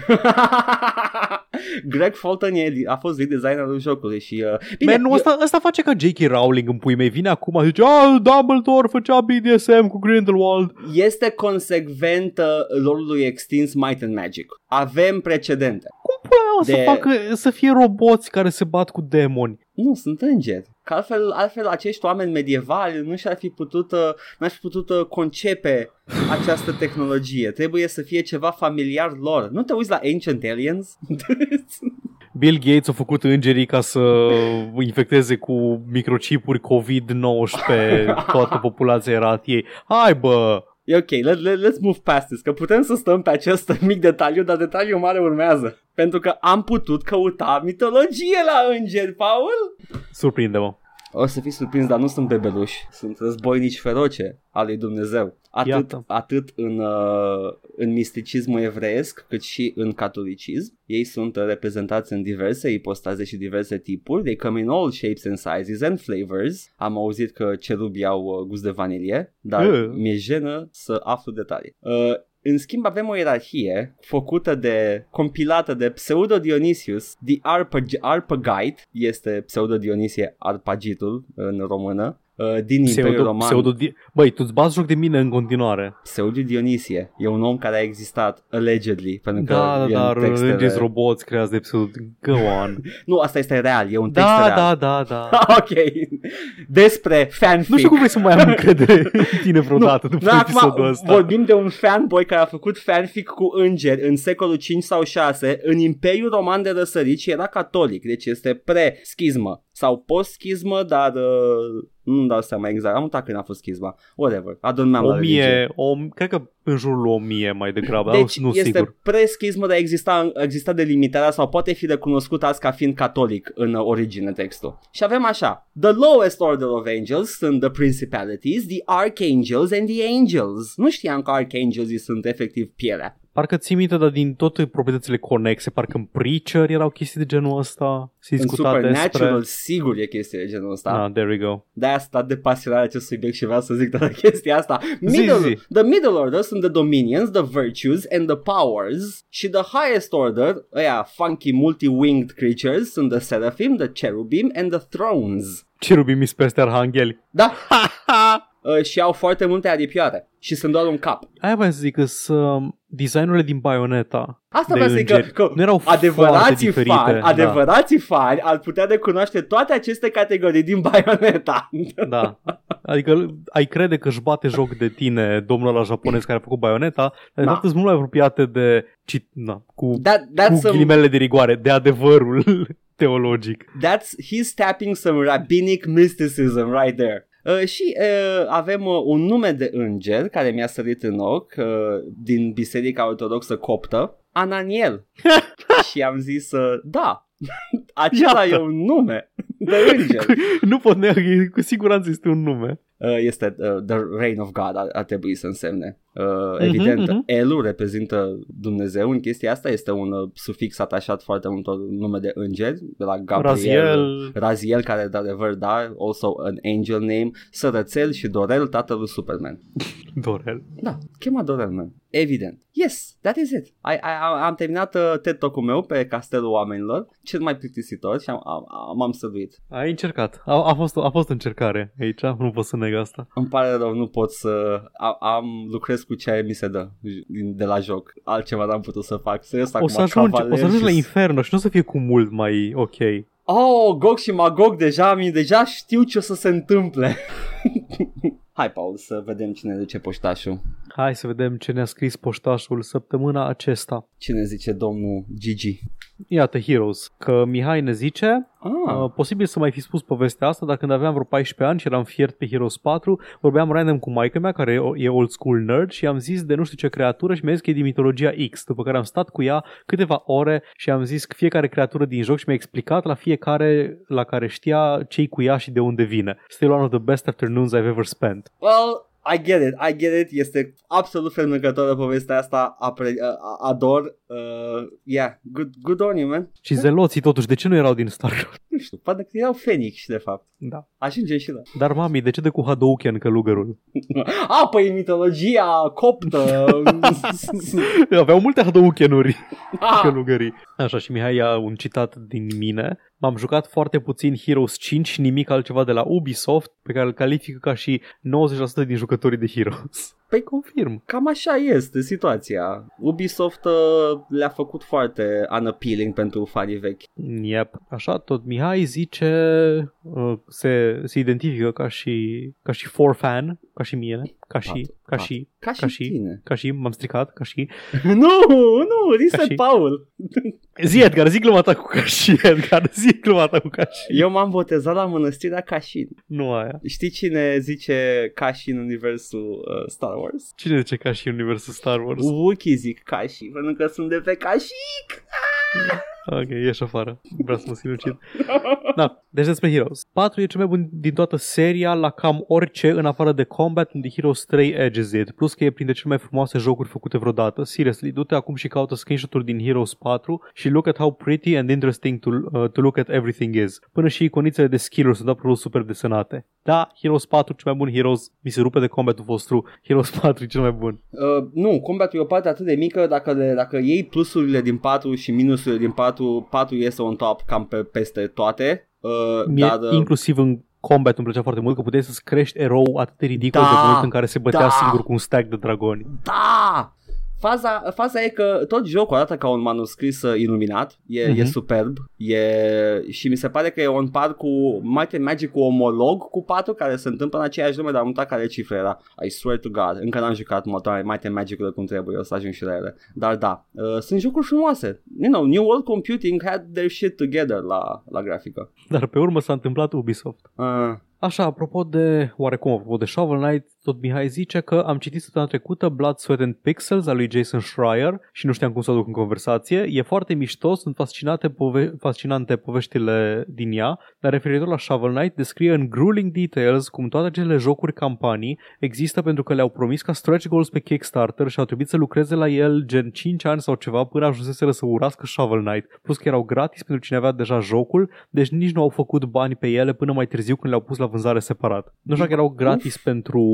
Greg Fulton e, a fost lead designerul jocului și... Uh, bine, Man, nu, eu- ăsta, ăsta face ca J.K. Rowling în pui mei. Vine acum și zice, ah, Dumbledore făcea BDSM cu Grindelwald. este consecventă lorului extins Might and Magic. Avem precedente. Cum pula mea o să De- facă, să fie roboți care se bat cu demoni? Nu, sunt îngeri. Că altfel, altfel acești oameni medievali nu și-ar fi putut, uh, n-ar fi putut uh, concepe această tehnologie. Trebuie să fie ceva familiar lor. Nu te uiți la Ancient Aliens? Bill Gates a făcut îngerii ca să infecteze cu microchipuri COVID-19 toată populația Eratiei. Hai bă! E ok, let, let, let's move past this, că putem să stăm pe acest mic detaliu, dar detaliul mare urmează. Pentru că am putut căuta mitologie la îngeri, Paul. Surprinde-mă. O să fii surprins, dar nu sunt bebeluși. Sunt războinici feroce al lui Dumnezeu. Atât, Iată. atât în, uh, în misticismul evreiesc, cât și în catolicism. Ei sunt uh, reprezentați în diverse ipostaze și diverse tipuri. They come in all shapes and sizes and flavors. Am auzit că cerubii au uh, gust de vanilie, dar Uh. mi-e jenă să aflu detalii. Uh, în schimb avem o ierarhie făcută de, compilată de Pseudo Dionysius, The Arpag- Arpagite, este Pseudo Dionisie Arpagitul în română, uh, din Imperiul Pseudo, Roman. pseudo, Băi, tu-ți bați joc de mine în continuare. Pseudo Dionisie e un om care a existat allegedly, pentru că Da, e da, în dar textele... îngeți roboți creați de pseudo... Go on. Nu, asta este real, e un text Da, real. da, da, da. ok, despre fanfic. Nu știu cum vrei să mai am încredere în tine vreodată după Da, episodul acum ăsta. vorbim de un fanboy care a făcut fanfic cu îngeri în secolul 5 sau 6 în Imperiul Roman de Răsărit și era catolic, deci este pre-schismă. Sau post-schismă, dar uh, nu-mi dau seama exact. Am uitat când a fost schisma. Whatever. Adormeam la O religie. mie, o, cred că în jurul o mie mai degrabă, Deci dar nu este sigur. pre-schismă, dar exista, exista delimitarea sau poate fi recunoscut azi ca fiind catolic în uh, origine textul. Și avem așa, The lowest order of angels sunt the principalities, the archangels and the angels. Nu știam că archangels sunt efectiv pielea. Parcă ții minte, dar din toate proprietățile conexe, parcă în Preacher erau chestii de genul ăsta, se În discuta Supernatural despre... sigur e chestie de genul ăsta. Ah, there we go. De-aia stat de pasionat acest subiect și vreau să zic toată chestia asta. Zi, Middle, zi. The middle order sunt the dominions, the virtues and the powers și the highest order, ăia funky multi-winged creatures, sunt the seraphim, the cherubim and the thrones. Cherubim peste arhangheli. Da. Uh, și au foarte multe aripioare și sunt doar un cap. Aia vreau să zic că sunt designurile din Bayonetta. Asta de vreau să zic că, îngeri. că nu erau foarte adevărații diferite. fani, da. adevărații fani ar putea de cunoaște toate aceste categorii din Bayonetta. Da. Adică ai crede că își bate joc de tine domnul la japonez care a făcut Bayonetta, dar de Da. fapt sunt mult mai apropiate de, ci, na, cu, That, that's cu some, ghilimele de rigoare, de adevărul teologic. That's he's tapping some rabbinic mysticism right there. Uh, și uh, avem uh, un nume de înger care mi-a sărit în ochi uh, din Biserica Ortodoxă Coptă, Ananiel. și am zis, uh, da, acela Iată. e un nume de înger. nu pot nega, că cu siguranță este un nume. Uh, este uh, The Reign of God ar, ar trebui să însemne. Uh, Mhm, evident, mhm. Elul reprezintă Dumnezeu în chestia asta, este un uh, sufix atașat foarte multor nume de îngeri, de la Gabriel, Raziel, Raziel, care de adevăr da, also an angel name, Sărățel și Dorel, tatăl lui Superman. Dorel. Da, chema Dorel, man. Evident. Yes, that is it. I, I, am- am terminat uh, TED Talk-ul meu pe Castelul Oamenilor, cel mai plictisitor și am, am, am, am săduit. Ai încercat. A, a, fost, a fost o încercare aici, nu pot să neg asta. Îmi pare rău, nu pot să... Am, am lucrez cu ce mi se dă din- de la joc. Altceva n-am putut să fac. Serios, O acum să, ajungi, o Cavaler să ajungi și- la inferno și nu o să fie cu mult mai ok. Oh, Gog și Magog deja, mi deja știu ce o să se întâmple. Hai, Paul, să vedem cine duce poștașul. Hai să vedem ce ne-a scris poștașul săptămâna acesta. Cine zice domnul Gigi? Iată, Heroes, că Mihai ne zice Ah, Uh, posibil să mai fi spus povestea asta, dar când aveam vreo 14 ani și eram fiert pe Heroes 4, vorbeam random cu maica mea, care e- e old school nerd, și am zis de nu știu ce creatură și mi-a zis că e din mitologia X, după care am stat cu ea câteva ore și am zis că fiecare creatură din joc și mi-a explicat la fiecare la care știa ce cu ea și de unde vine. Still one of the best afternoons I've ever spent. well, I get it, I get it. Este absolut fermecătoare povestea asta. Apre- uh, ador. Uh, yeah, good, good on you, man. Și zeloții totuși, de ce nu erau din Star Wars? Nu știu, poate că erau Phoenix, de fapt. Da. Ajunge și la... Dar mami, de ce de cu Hadouken călugărul? A, păi în mitologia coptă. Aveau multe Hadoukenuri. ah, călugării. Așa și Mihai ia un citat din mine. M-am jucat foarte puțin Heroes 5 și nimic altceva de la Ubisoft, pe care îl califică ca și 90% din jucătorii de Heroes. Păi Confirm. Cam așa este situația. Ubisoft uh, le-a făcut foarte unappealing pentru fanii vechi. Yep. Așa tot Mihai zice, uh, se, se identifică ca și, ca și for fan, ca și mine, ca și, Patru, ca patru. și, Ca și, Ca și- tine. ca și, m-am stricat, ca și. nu, nu, reset și- Paul. Zi Edgar, zi gluma ta cu ca și, Edgar, zi gluma ta cu ca și. Eu m-am botezat la mănăstirea Cashin. Nu aia. Știi cine zice Cashin în universul uh, Star Wars? Cine zice ca și universul Star Wars? Wookiee zic Cashin, pentru că sunt de pe Cashin. Ok, ieși afară. Vreau să mă sinucid. Da, deci despre Heroes. 4 e cel mai bun din toată seria la cam orice în afară de combat unde Heroes 3 edges it. Plus că e printre cele mai frumoase jocuri făcute vreodată. Seriously, du-te acum și caută screenshot-uri din Heroes 4 și look at how pretty and interesting to, uh, to look at everything is. Până și iconițele de skill-uri sunt absolut super desenate. Da, Heroes 4 cel mai bun Heroes. Mi se rupe de combatul vostru. Heroes 4 e cel mai bun. Uh, nu, combatul e o parte atât de mică dacă, le, dacă iei plusurile din 4 și minusurile din 4, 4 iese on top cam pe, peste toate. Uh, Mie, dar, uh, inclusiv în combat îmi plăcea foarte mult că puteai să-ți crești erou atât de ridicol Da, de moment în care se bătea da. singur cu un stack de dragoni. Da! Faza, faza e că tot jocul arată ca un manuscris uh, iluminat, e, uh-huh. e Mhm. superb e, și mi se pare că e un par cu Might and Magic cu omolog cu 4 care se întâmplă în aceeași lume, dar am uitat care cifră era. I swear to God, încă n-am jucat Might and Magic cum trebuie, o să ajung și la ele. Dar da, uh, sunt jocuri frumoase. You know, New World Computing had their shit together la, la grafică. Dar pe urmă s-a întâmplat Ubisoft. Uh, Așa, apropo de, oarecum apropo de Shovel Knight, tot Mihai zice că am citit săptămâna trecută Blood, Sweat and Pixels al lui Jason Schreier și nu știam cum să o duc în conversație. E foarte mișto, sunt fascinate pove- fascinante poveștile din ea, dar referitor la Shovel Knight descrie în grueling details cum toate acele jocuri campanii există pentru că le-au promis ca stretch goals pe Kickstarter și au trebuit să lucreze la el gen 5 ani sau ceva până ajunseseră să urască Shovel Knight. Plus că erau gratis pentru cine avea deja jocul, deci nici nu au făcut bani pe ele până mai târziu când le-au pus la vânzare separat. Nu știu dacă erau gratis pentru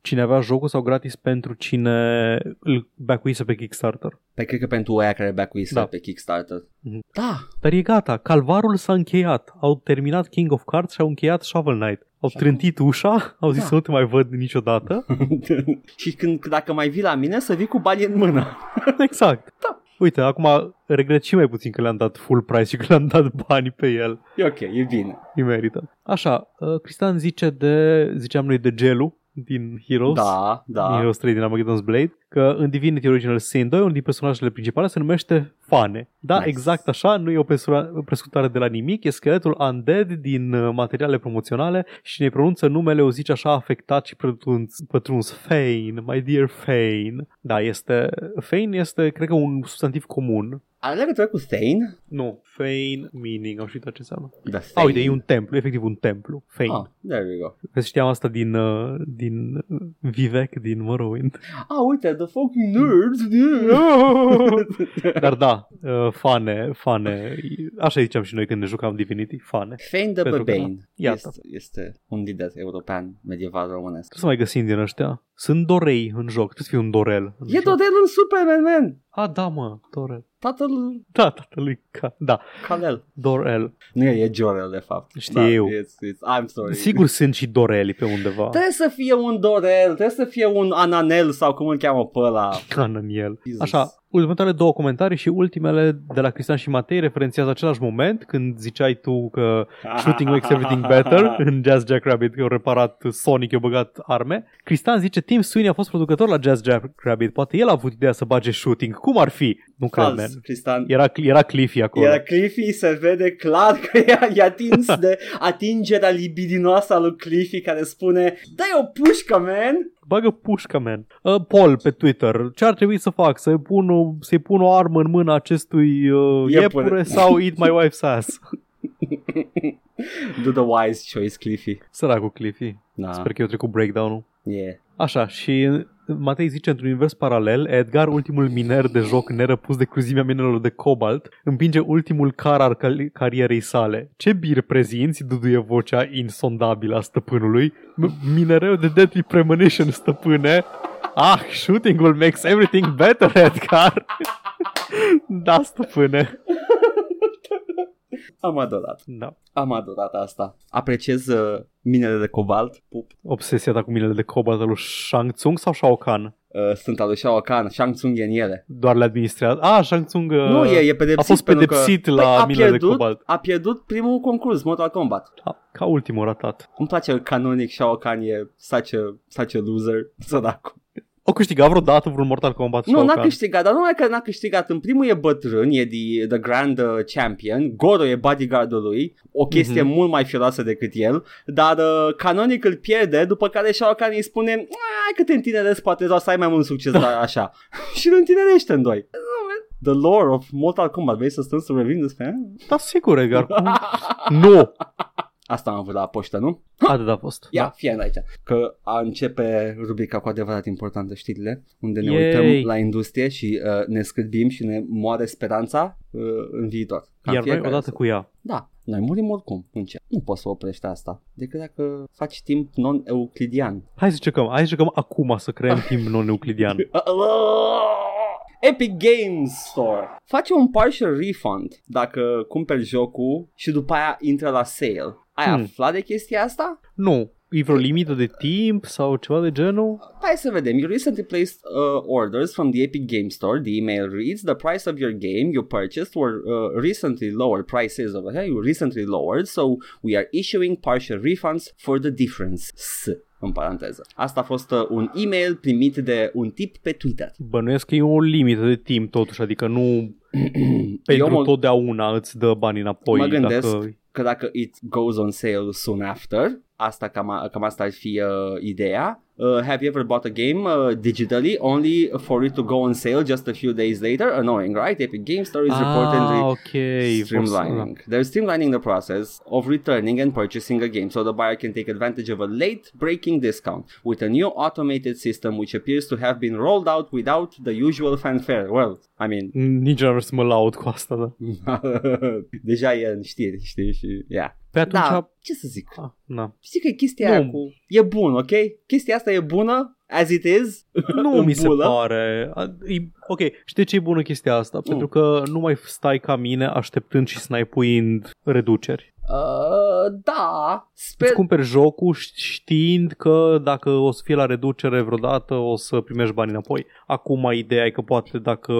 cine avea jocul sau gratis pentru cine îl backuise pe Kickstarter. pe cred că pentru aia care backuise Da. pe Kickstarter. Mhm. Da, Dar e gata, calvarul s-a încheiat. Au terminat King of Cards și au încheiat Shovel Knight. Au Și trântit ușa, au zis Da. să nu te mai văd niciodată. și când, dacă mai vii la mine să vii cu bani în mână. exact. Da. Uite, acum regret și mai puțin că le-am dat full price și că le-am dat bani pe el. E ok, e bine. Îi merită. Așa, uh, Cristian zice de, ziceam noi de Gelu din Heroes. Da, Din da. Heroes 3 din Armageddon's Blade, că în Divinity Original Sin 2, unul din personajele principale se numește Fane. Da, Nice. exact așa, nu e o presura- o prescurtare de la nimic, e skeletul undead din uh, materiale promoționale și ne pronunță numele, o zice așa, afectat și pătruns, pătruns Fane, my dear Fane. Da, este, Fane este, cred că, un substantiv comun. Are legătură cu Thane? Nu, Fane meaning, am știut ce înseamnă. Da, Ah, uite, e un templu, efectiv un templu, Fane. Ah, there we go. Vezi, știam asta din, uh, din uh, Vivek, din Morrowind. Ah, uite, the fucking nerds. Dar da, uh, fane, fane, așa ziceam și noi când ne jucam Divinity, fane. Fane de Pentru că, Bane iată. este, este un lider european medieval românesc. Trebuie să mai găsim din ăștia. Sunt dorei în joc, trebuie să fie un dorel. În E joc. tot el în Superman, man. A, da, mă, dorel. Tatăl Da, tatălui, ca, da, Kalel. dorel. Nu e, e Jorel, de fapt. Știu. Da, it's, it's, I'm sorry. Sigur sunt și doreli pe undeva. Trebuie să fie un Dorel, trebuie să fie un Ananel sau cum îl cheamă pe ăla. Can în el. Jesus. Așa, următoarele două comentarii și ultimele de la Cristian și Matei referențiază același moment când ziceai tu că Shooting makes everything better în Jazz Jackrabbit, că au reparat Sonic, i-au băgat arme. Cristian zice, Tim Sweeney a fost producător la Jazz Jackrabbit, poate el a avut ideea să bage shooting. Cum ar fi? Nu cred, man. Fals, Cristian. Era, era Cliffy acolo. Era Cliffy, se vede clar că e, e atins de atingerea libidinoasă a lui Cliffy care spune Dai o pușcă, man! Bagă pușca, man. Uh, Paul pe Twitter, ce ar trebui să fac? Să-i pun o, să-i pun o armă în mâna acestui uh, Iepure. iepure sau eat my wife's ass? Do the wise choice, Cliffy. Săracul Cliffy. Da, Sper că eu trecut breakdown-ul. yeah. Așa, și Matei zice, într-un univers paralel, Edgar, ultimul miner de joc nerăpus de cruzimea minelor de cobalt, împinge ultimul car al cal- carierei sale. Ce bir prezinți, duduie vocea insondabilă a stăpânului. M- minereu de deadly premonition, stăpâne. Ah, shooting-ul makes everything better, Edgar. da, stăpâne. Am adorat. Da. Am adorat asta. Apreciez uh, minele de cobalt. Pup. Obsesia ta cu minele de cobalt al lui Shang Tsung sau Shao Kahn? Uh, sunt al lui Shao Kahn. Shang Tsung e în ele. Doar le administrează. Ah, Shang Tsung uh, nu, e, e pedepsit. a fost pentru că- pedepsit Păi, la a minele de pierdut, cobalt. A pierdut primul concurs, Mortal Kombat. Da, ca ultimul ratat. Îmi place canonic Shao Kahn e such a, such a loser. Săracu. O câștigat vreodată vreun Mortal Kombat Nu, Shao n-a Kahn? câștigat, dar numai că n-a câștigat. În primul e bătrân, e the, the Grand uh, Champion, Goro e bodyguardul lui, o chestie Mhm. mult mai filoasă decât el, dar uh, canonic îl pierde, după care Shao Kahn îi spune hai că te întinerezi, poate o să ai mai mult succes, dar așa. și îl întinerește în doi. The lore of Mortal Kombat, vrei să stăm să revin despre Da, sigur, Edgar. Cum? nu! Asta am avut la poștă, nu? Atât a fost. Ia, fie aici. Că a începe rubrica cu adevărat importantă, știrile, unde ne Yay. uităm la industrie și uh, ne scârbim și ne moare speranța uh, în viitor. Ca în Iar noi fiecare odată zi. cu ea. Da, noi murim oricum. În ce? Nu poți să oprești asta. Decât dacă faci timp non-euclidian. Hai să încercăm. Hai să încercăm acum să creăm timp non-euclidian. Epic Games Store face un partial refund dacă cumperi jocul și după aia intră la sale. Ai Hmm. aflat de chestia asta? nu. e vreo limită de timp sau ceva de genul? Hai să vedem. You recently placed uh, orders from the Epic Game Store. The email reads, the price of your game you purchased were uh, recently lowered. Prices of it, you recently lowered, so we are issuing partial refunds for the difference. S în paranteză. Asta a fost uh, un email primit de un tip pe Twitter. Bănuiesc că e o limită de timp totuși, adică nu pentru mă- totdeauna îți dă bani înapoi. Mă gândesc Dacă... că dacă it goes on sale soon after, asta cam, a- cam asta ar fi uh, ideea. Uh, have you ever bought a game uh, digitally only for it to go on sale just a few days later? Annoying, right? Epic Game Store is reportedly Ah, ok. streamlining. They're streamlining the process of returning and purchasing a game so the buyer can take advantage of a late breaking discount with a new automated system which appears to have been rolled out without the usual fanfare. Well, I mean, Nici nu ar să mă laud cu asta, da. deja e în știri, știi, și yeah. Pe atunci... Da, ce să zic? Ah, na. Știi că chestia aia Nu. cu... E bun, ok? Chestia asta e bună, as it is, Nu în mi se bulă. pare. A- E, ok, știi ce e bună chestia asta? Mm. Pentru că nu mai stai ca mine așteptând și snipuind reduceri. Uh, da, sper... Îți cumperi jocul ș- știind că dacă o să fie la reducere vreodată o să primești bani înapoi. Acum ideea e că poate dacă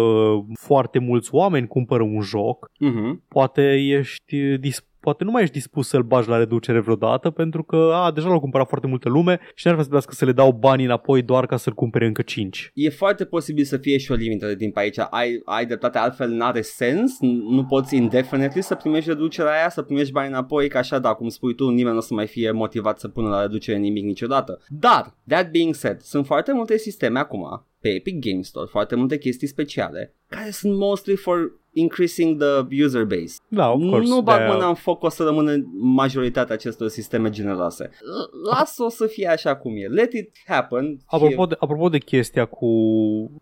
foarte mulți oameni cumpără un joc, Mhm. poate ești dis- poate nu mai ești dispus să-l bagi la reducere vreodată pentru că a, deja l-au cumpărat foarte multă lume și n-ar vrea să trebuiască să le dau banii înapoi doar ca să-l cumpere încă 5. E foarte posibil să fie și o limită de timp aici. Ai, ai dreptate, altfel n-are sens. N- Nu poți indefinitely să primești reducerea aia, să primești bani înapoi, că așa, da, cum spui tu, nimeni nu o să mai fie motivat să pună la reducere nimic niciodată. Dar, that being said, sunt foarte multe sisteme acum pe Epic Game Store, foarte multe chestii speciale, care sunt mostly for increasing the user base. Da, of course. nu bag de-aia- mâna în foc, o să rămână majoritatea acestor sisteme generoase. L- Lasă-o să fie așa cum e. Let it happen. Apropo de, apropo de chestia cu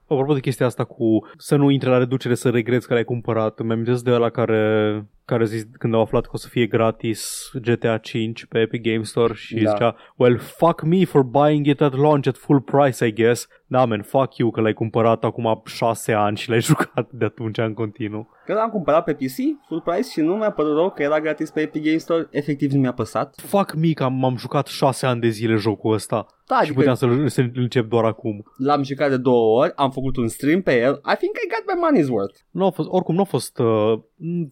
Apropo de chestia asta cu Să nu intre la reducere să regreți că l-ai cumpărat Îmi amintesc de ăla care care zis când au aflat că o să fie gratis GTA 5 pe Epic Game Store și Da. zicea Well, fuck me for buying it at launch at full price, I guess. Da, man, fuck you că l-ai cumpărat acum 6 ani și l-ai jucat de atunci în continuu. Când am cumpărat pe PC, full price și nu mi-a părut rău că era gratis pe Epic Game Store, efectiv nu mi-a păsat. Fuck me că am, am jucat 6 ani de zile jocul ăsta Da, și adică puteam să-l, să-l încep doar acum. l-am jucat de două ori, am făcut un stream pe el, I think I got my money's worth. Nu a fost, oricum nu a fost uh,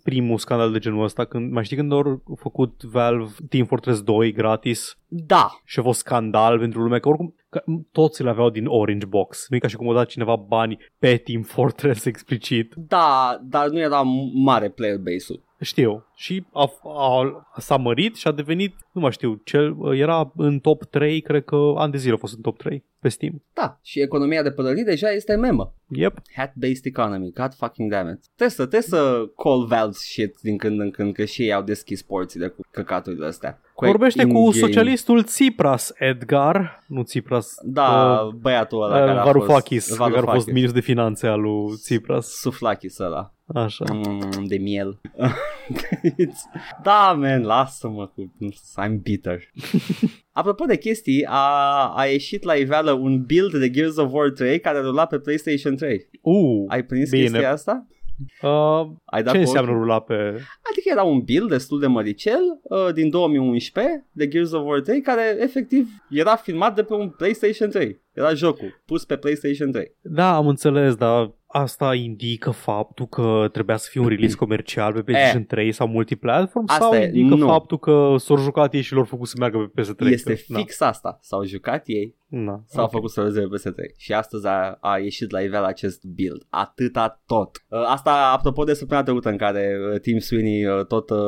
primul scandal de genul ăsta. Când, mai știi când au făcut Valve Team Fortress 2 gratis Da, și a fost scandal pentru lumea că oricum că toți le aveau din Orange Box. Nu e ca și cum a dat cineva bani pe Team Fortress explicit. da, dar nu era mare player base-ul. Știu. Și a, a, s-a mărit și a devenit, nu mai știu, cel, era în top 3, cred că ani de zile a fost în top 3 pe Steam. Da, și economia de pălării deja este memă. Yep. Hat-based economy, god fucking damn it. Trebuie să, trebuie să call Valve shit din când în când, că și ei au deschis porțile cu căcaturile astea. Cu Vorbește cu in-game- socialistul Tsipras, Edgar. Nu Tsipras. Da, uh, băiatul ăla care a Varoufakis, fost... care a fost Varoufakis. ministru de finanțe al lui Tsipras. Suflachis ăla. Așa. Mm, de miel. It's- da, man, lasă-mă cu... I'm bitter. Apropo de chestii, a, a ieșit la iveală un build de Gears of War 3 care rula pe PlayStation 3. Uh, Ai prins Bine. chestia asta? uh, Ai dat ce cu înseamnă ochiul? rula pe... Adică era un build destul de măricel uh, din 2011 de Gears of War 3 care efectiv era filmat de pe un PlayStation 3. Era jocul pus pe PlayStation 3. Da, am înțeles, dar asta indică faptul că trebuia să fie un release comercial pe PlayStation 3 sau multiplatform Asta sau e, indică nu. faptul că s-au jucat ei și l-au făcut să meargă pe PS3? Este Că- fix asta. S-au jucat ei Na, na, S-au ok. făcut să rezerve PS3 și astăzi a, a ieșit la iveală acest build. Atâta tot. Uh, asta apropo de săptămâna trecută în care uh, Tim Sweeney uh, tot... Uh,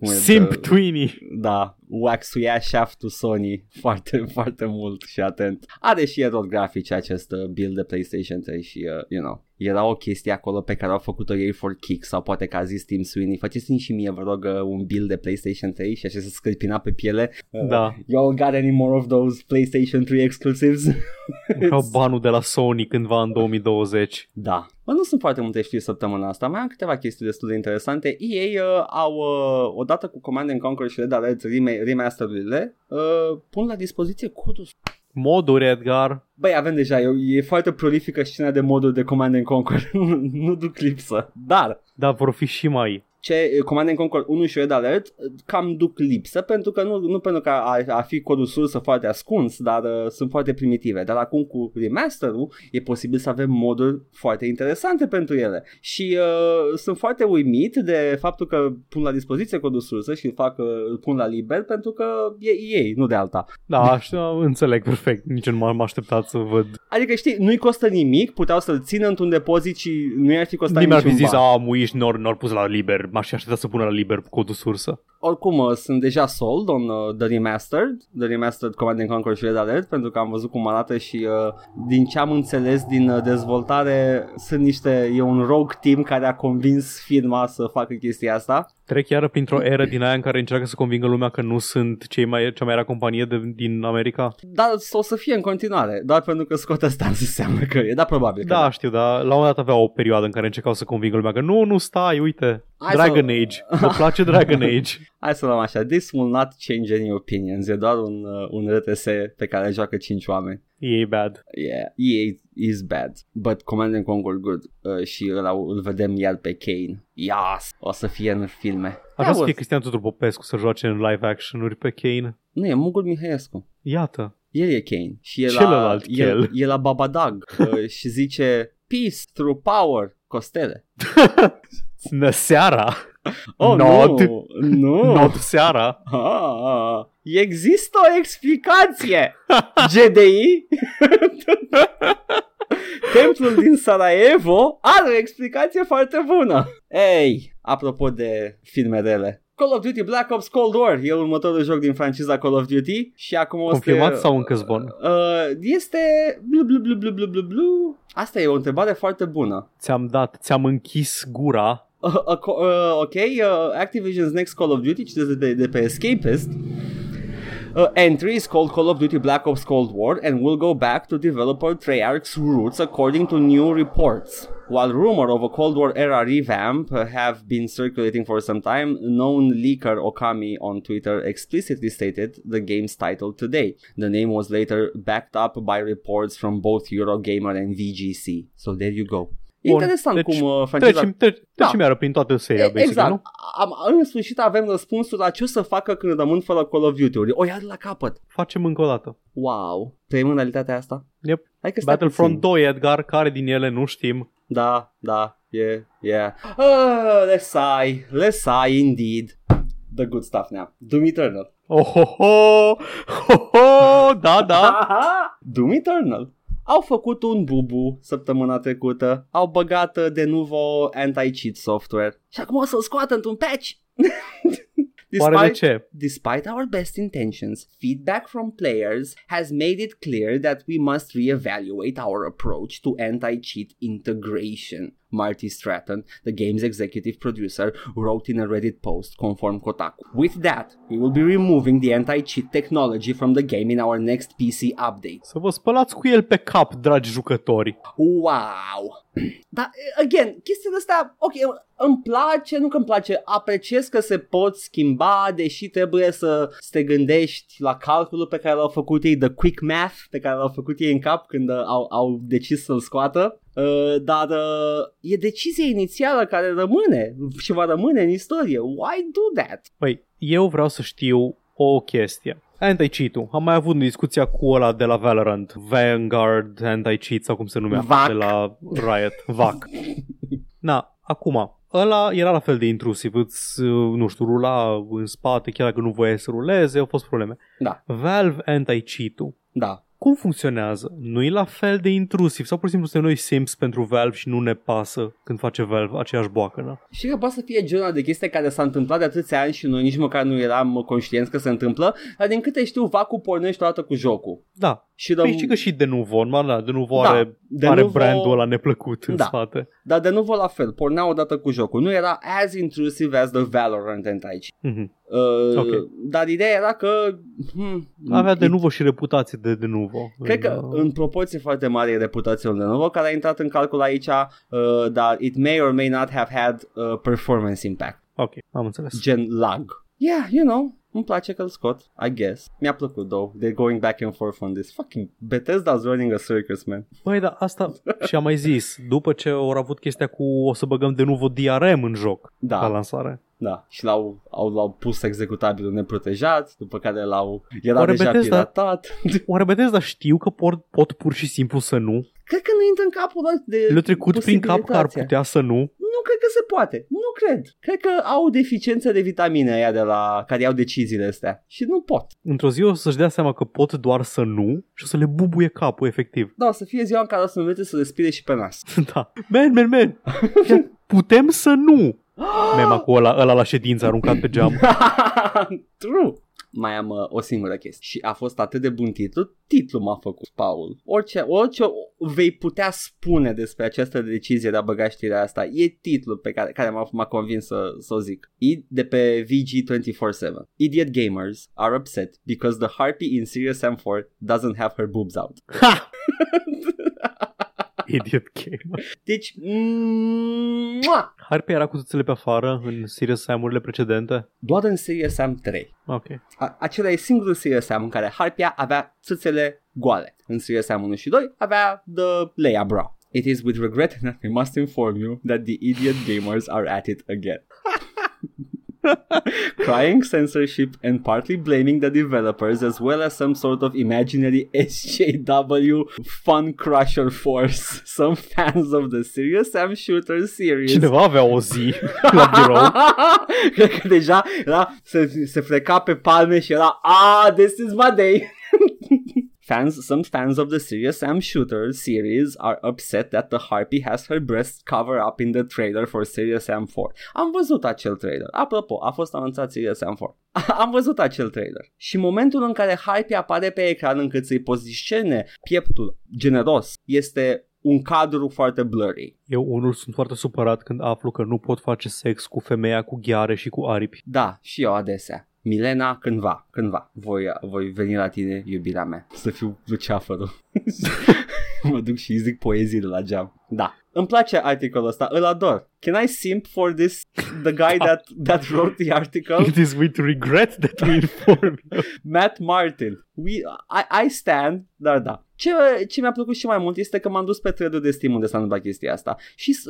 cum e, Simp uh, Tweenie. da, waxuia shaft-ul Sony foarte, foarte mult și atent. Are și erori grafice acest uh, build de PlayStation 3 și, uh, you know, era o chestie acolo pe care au făcut-o ei for kick sau poate că a zis Tim Sweeney, faceți-mi și mie, vă rog, uh, un build de PlayStation 3 și așa se scălpina pe piele. Uh, Da. Y'all got any more of those PlayStation 3 exclusives? Vreau banul de la Sony cândva în 2020. Da. Bă, nu sunt foarte multe știri săptămâna asta, mai am câteva chestii destul de interesante. EA uh, au, uh, odată cu Command and Conquer și Red Alert rem- remasterurile, uh, pun la dispoziție codul. Moduri, Edgar. Băi, avem deja, e, e foarte prolifică scena de modul de Command and Conquer, nu, nu duc lipsă. Dar, Dar vor fi și mai ce Command and Conquer 1 și Red Alert uh, cam duc lipsă pentru că nu, nu pentru că ar, ar fi codul sursă foarte ascuns, dar uh, sunt foarte primitive. Dar acum cu remasterul e posibil să avem moduri foarte interesante pentru ele. Și uh, sunt foarte uimit de faptul că pun la dispoziție codul sursă și îl fac, uh, îl pun la liber pentru că e ei, nu de alta. Da, așa, înțeleg perfect. Nici nu m-am așteptat să văd. Adică știi, nu-i costă nimic, puteau să-l țină într-un depozit și nu i-ar fi costat Nimeni ar fi niciun zis, ban. a, muiși n-au n-au pus la liber. M-aș fi așteptat să pună la liber codul sursă. Oricum, uh, sunt deja sold on uh, The Remastered, The Remastered Command and Conquer și Red Alert, pentru că am văzut cum arată și uh, din ce am înțeles din uh, dezvoltare, sunt niște, e un rogue team care a convins firma să facă chestia asta. Trec iară printr-o eră din aia în care încearcă să convingă lumea că nu sunt cei mai, cea mai era companie de, din America. Dar o să fie în continuare, doar pentru că Scott ăsta înseamnă că e, da, probabil că Da, știu, dar la un moment dat avea o perioadă în care încercau să convingă lumea că nu, nu stai, uite, Hai Dragon să- Age, mă place Dragon Age. Hai să luăm așa, this will not change any opinions, e doar un, uh, un RTS pe care joacă 5 oameni. E bad. Yeah, EA is bad, but Command and Conquer good uh, și ăla îl vedem iar pe Kane. Yes, o să fie în filme. Așa Da, să bă, fie Cristian Tudor Popescu să joace în live action-uri pe Kane. Nu, e Mugul Mihăiescu. Iată. El e Kane și e Celălalt la, el, Kel. e la Babadag uh, și zice Peace through power, Costele. Seara. Oh, Not. nu, nu. Not seara. Ah, există o explicație. GDI Templul din Sarajevo are o explicație foarte bună. Ei, apropo de filmerele. Call of Duty Black Ops Cold War e următorul joc din franciza Call of Duty și acum o să... Confirmat sau încă zvon? Uh, este blu blu blu blu blu blu blu. Asta e o întrebare foarte bună. Ți-am dat, ți-am închis gura. Uh, uh, uh, ok, uh, Activision's next Call of Duty, citesc de, de pe Escapist. Uh, entry is called Call of Duty Black Ops Cold War and will go back to developer Treyarch's roots according to new reports. While rumor of a Cold War era revamp have been circulating for some time, known leaker Okami on Twitter explicitly stated the game's title today. The name was later backed up by reports from both Eurogamer and VGC. So there you go. Bun, Interesant deci cum uh, franciza Trecem, tre- trecem iară prin toată seria, E- basically, exact. nu? Am, în sfârșit avem răspunsul la ce o să facă când rămân fără Call of Duty-uri. O ia de la capăt. Facem încă o dată. Wow. Trăim în realitatea asta? Yep. Hai că stai Battlefront puțin. 2, Edgar, care din ele nu știm. Da, da, yeah, yeah. Uh, let's sigh, let's sigh indeed. The good stuff now. Doom Eternal. Oh, ho, ho, ho, ho, da, da. Aha! Doom Eternal. Au făcut un bubu săptămâna trecută, au băgat uh, de nuvo anti-cheat software și acum o să-l scoată într-un patch. Oare de ce? Despite our best intentions, feedback from players has made it clear that we must reevaluate our approach to anti cheat integration. Marty Stratton, the game's executive producer, wrote in a Reddit post conform Kotaku. With that, we will be removing the anti cheat technology from the game in our next PC update. Să vă spălați cu el pe cap, dragi jucători. Wow! Dar, again, chestiile astea, ok, îmi place, nu că îmi place, apreciez că se pot schimba, deși trebuie să, să te gândești la calculul pe care l-au făcut ei, the quick math pe care l-au făcut ei în cap când uh, au, au decis să-l scoată. Uh, dar uh, e decizia inițială care rămâne și va rămâne în istorie. Why do that? Păi, eu vreau să știu o chestie. Anti-cheat-ul. Am mai avut discuția cu ăla de la Valorant. Vanguard Anti-cheat sau cum se numea. VAC. De la Riot. VAC. Na, acum, ăla era la fel de intrusiv. Îți, uh, nu știu, rula în spate chiar dacă nu voia să ruleze. Au fost probleme. Da, Valve Anti-cheat-ul. da. Cum funcționează? Nu e la fel de intrusiv sau pur și simplu suntem noi sims pentru Valve și nu ne pasă când face Valve aceeași boacănă? Și că poate să fie genul de chestie care s-a întâmplat de atâția ani și noi nici măcar nu eram conștienți că se întâmplă, dar din câte știu, vacul pornește odată cu jocul. Da. Și Păi răm... știi că și de Nuvo, normal, da, de Nuvo Da, are, de are Nuvo- brandul ăla neplăcut în Da. spate. Dar de nu la fel, pornea odată cu jocul. Nu era as intrusive as the Valorant and aici. Mhm. Uh, Ok. Dar ideea era că... Hmm, Avea de it- Nuvo și reputație de de Nuvo. Cred că În, uh, în proporție foarte mare e reputația lui Lenovo care a intrat în calcul aici, uh, dar it may or may not have had uh, performance impact, Ok, am înțeles. gen lag. Yeah, you know, îmi place că-l scot, I guess. Mi-a plăcut, though. They're going back and forth on this. Fucking Bethesda's running a circus, man. Băi, da, asta și am mai zis, după ce au avut chestia cu o să băgăm de nou DRM în joc Da. la lansare. Da, și l-au, au, l-au pus executabilul neprotejat, după care l-au... Era Oare deja Bethesda- piratat. Oare Bethesda știu că pot, pot pur și simplu să nu? Cred că nu intră în capul lor de Le-a trecut prin cap că ar posibilitatea. putea să nu? Nu cred că se poate. Nu cred. Cred că au deficiențe de vitamine aia de la care iau deciziile astea. Și nu pot. Într-o zi o să-și dea seama că pot doar să nu și o să le bubuie capul, efectiv. Da, o să fie ziua în care o să învețe să respire și pe nas. da. Man, man, man. Chiar Putem să nu. Mema cu ăla, ăla la ședință aruncat pe geam. True. Mai am uh, o singură chestie și a fost atât de bun titlu, titlul m-a făcut, Paul. Orice, orice vei putea spune despre această decizie de a băga știrea asta, e titlul pe care, care m-a, m-a convins să, să o zic. E de pe VG247. Idiot gamers are upset because the harpy in Serious Sam 4 doesn't have her boobs out. Ha! Idiot gamer. Deci, mm, mua! Harpy era cu țâțele pe afară în Serious Sam-urile precedente? doar în Serious Sam 3. Ok. A- acela e singurul Serious Sam în care Harpia avea țâțele goale. În Serious Sam 1 și 2 avea the Leia bra. It is with regret that we must inform you that the idiot gamers are at it again. Crying censorship and partly blaming the developers as well as some sort of imaginary SJW fun crusher force. Some fans of the Serious Sam Shooter series Cineva avea o zi la birou. Cred că deja era, se, se freca pe palme și era Ah, this is my day Fans, some fans of the Serious Sam Shooter series are upset that the Harpy has her breasts cover up in the trailer for Serious Sam 4. Am văzut acel trailer. Apropo, a fost anunțat Serious Sam 4. Am văzut acel trailer. Și momentul în care Harpy apare pe ecran încât să-i poziționeze pieptul generos este un cadru foarte blurry. Eu unul sunt foarte supărat când aflu că nu pot face sex cu femeia cu ghiare și cu aripi. Da, și eu adesea. Milena, cândva, cândva, voi, voi veni la tine, iubirea mea, să fiu luceafărul. mă duc și îi zic poezii de la geam. Da. Îmi place articolul ăsta, îl ador. Can I simp for this, the guy that, that wrote the article? It is with regret that we inform you. Matt Martin. We, I, I stand, dar da. Ce, ce mi-a plăcut și mai mult este că m-am dus pe thread de Steam unde s-a întâmplat chestia asta. Și s-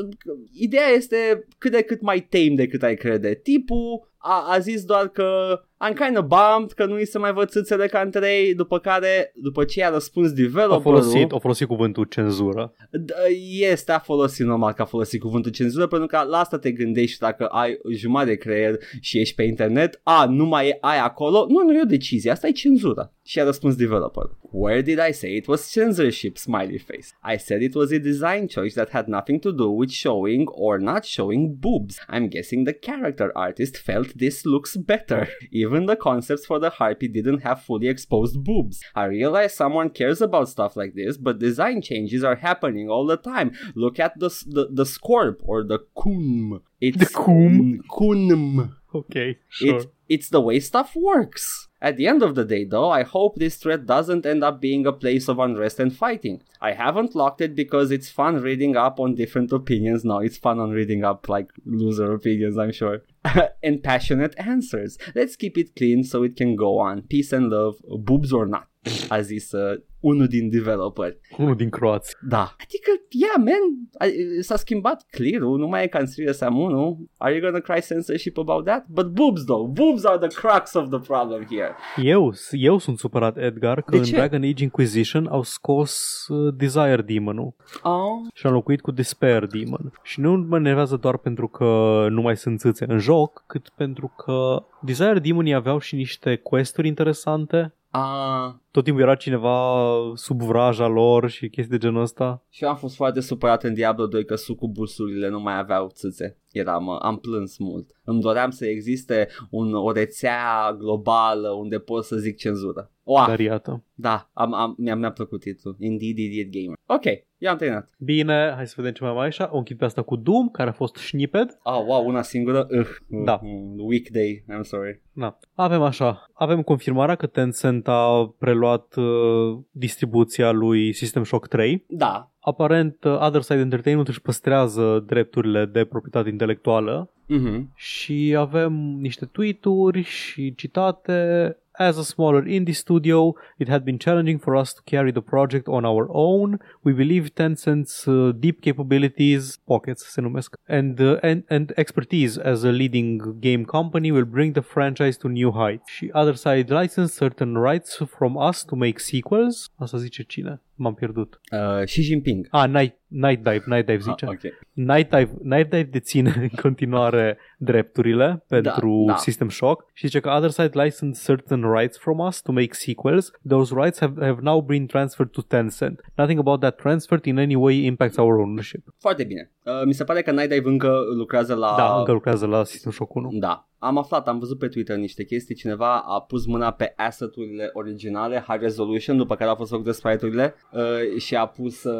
ideea este cât de cât mai tame decât ai crede. Tipul a, a zis doar că I'm kind of bummed că nu îi se mai văd țâțele ca în 3, după care, după ce i-a răspuns A developerul... folosit, a folosit cuvântul cenzură. D- Este a folosit normal că a folosit cuvântul cenzură pentru că la asta te gândești dacă ai jumătate de creier și ești pe internet, a, nu mai e ai acolo, nu, nu e o decizie, asta e cenzură. Și a răspuns developer. Where did I say it was censorship, smiley face? I said it was a design choice that had nothing to do with showing or not showing boobs. I'm guessing the character artist felt this looks better. Even the concepts for the harpy didn't have fully exposed boobs. I realize someone cares about stuff like this, but design changes are happening all the time. Look at the the, the scorp or the cum. It's The cum? Cum. Ok, sure. It, it's the way stuff works. At the end of the day, though, I hope this thread doesn't end up being a place of unrest and fighting. I haven't locked it because it's fun reading up on different opinions. No, it's fun on reading up like loser opinions, I'm sure. and passionate answers. Let's keep it clean so it can go on. Peace and love, boobs or not. A zis uh, unul din developeri. Unul din croați. Da. Adică, yeah, man, a- s-a schimbat clear-ul, nu mai e ca în Serious Sam 1. Are you gonna cry censorship about that? But boobs, though. Boobs are the crux of the problem here. Eu, eu sunt supărat, Edgar, că De în ce? Dragon Age Inquisition au scos uh, Desire Demon-ul Oh, și au înlocuit cu Despair Demon. Și nu mă enervează doar pentru că nu mai sunt țâțe în joc, cât pentru că Desire Demonii aveau și niște questuri interesante. ah, Tot timpul era cineva sub vraja lor și chestii de genul ăsta. și eu am fost foarte supărat în Diablo 2 că sucubusurile nu mai aveau țâțe. Eram, uh, am plâns mult. Îmi doream să existe un, o rețea globală unde pot să zic cenzură. Wow, Dar iată. da, am, am, mi-a, mi-a plăcut titlul. Indeed, Idiot Gamer. Ok, eu am terminat. Bine, hai să vedem ce mai mai așa. O închid pe asta cu Doom, care a fost snippet. Oh, wow, una singură? Uh, Da. mm, Weekday, I'm sorry. Na. Avem așa, avem confirmarea că Tencent a preluat preluat uh, distribuția lui System Shock 3. Da. Aparent, uh, Other Side Entertainment își păstrează drepturile de proprietate intelectuală Mhm. și avem niște tweet-uri și citate. As a smaller indie studio, it had been challenging for us to carry the project on our own. We believe Tencent's uh, deep capabilities, pockets se and, uh, and, and expertise as a leading game company will bring the franchise to new heights. Și Other Side licensed certain rights from us to make sequels. Asta zice cine? M-am pierdut. Uh, Xi Jinping. Ah, Night, Night Dive, Night Dive zice. Ah, ok. Night Dive, Night Dive deține în continuare drepturile pentru da. System Shock și zice că Other Side licensed certain rights from us to make sequels. Those rights have, have now been transferred to Tencent. Nothing about that transfer in any way impacts our ownership. Foarte bine. Uh, mi se pare că Night Dive încă lucrează la... Da, încă lucrează la System Shock 1. Da. Am aflat, am văzut pe Twitter niște chestii, cineva a pus mâna pe asset-urile originale, high resolution, după care a fost făcute sprite-urile uh, și a pus, uh,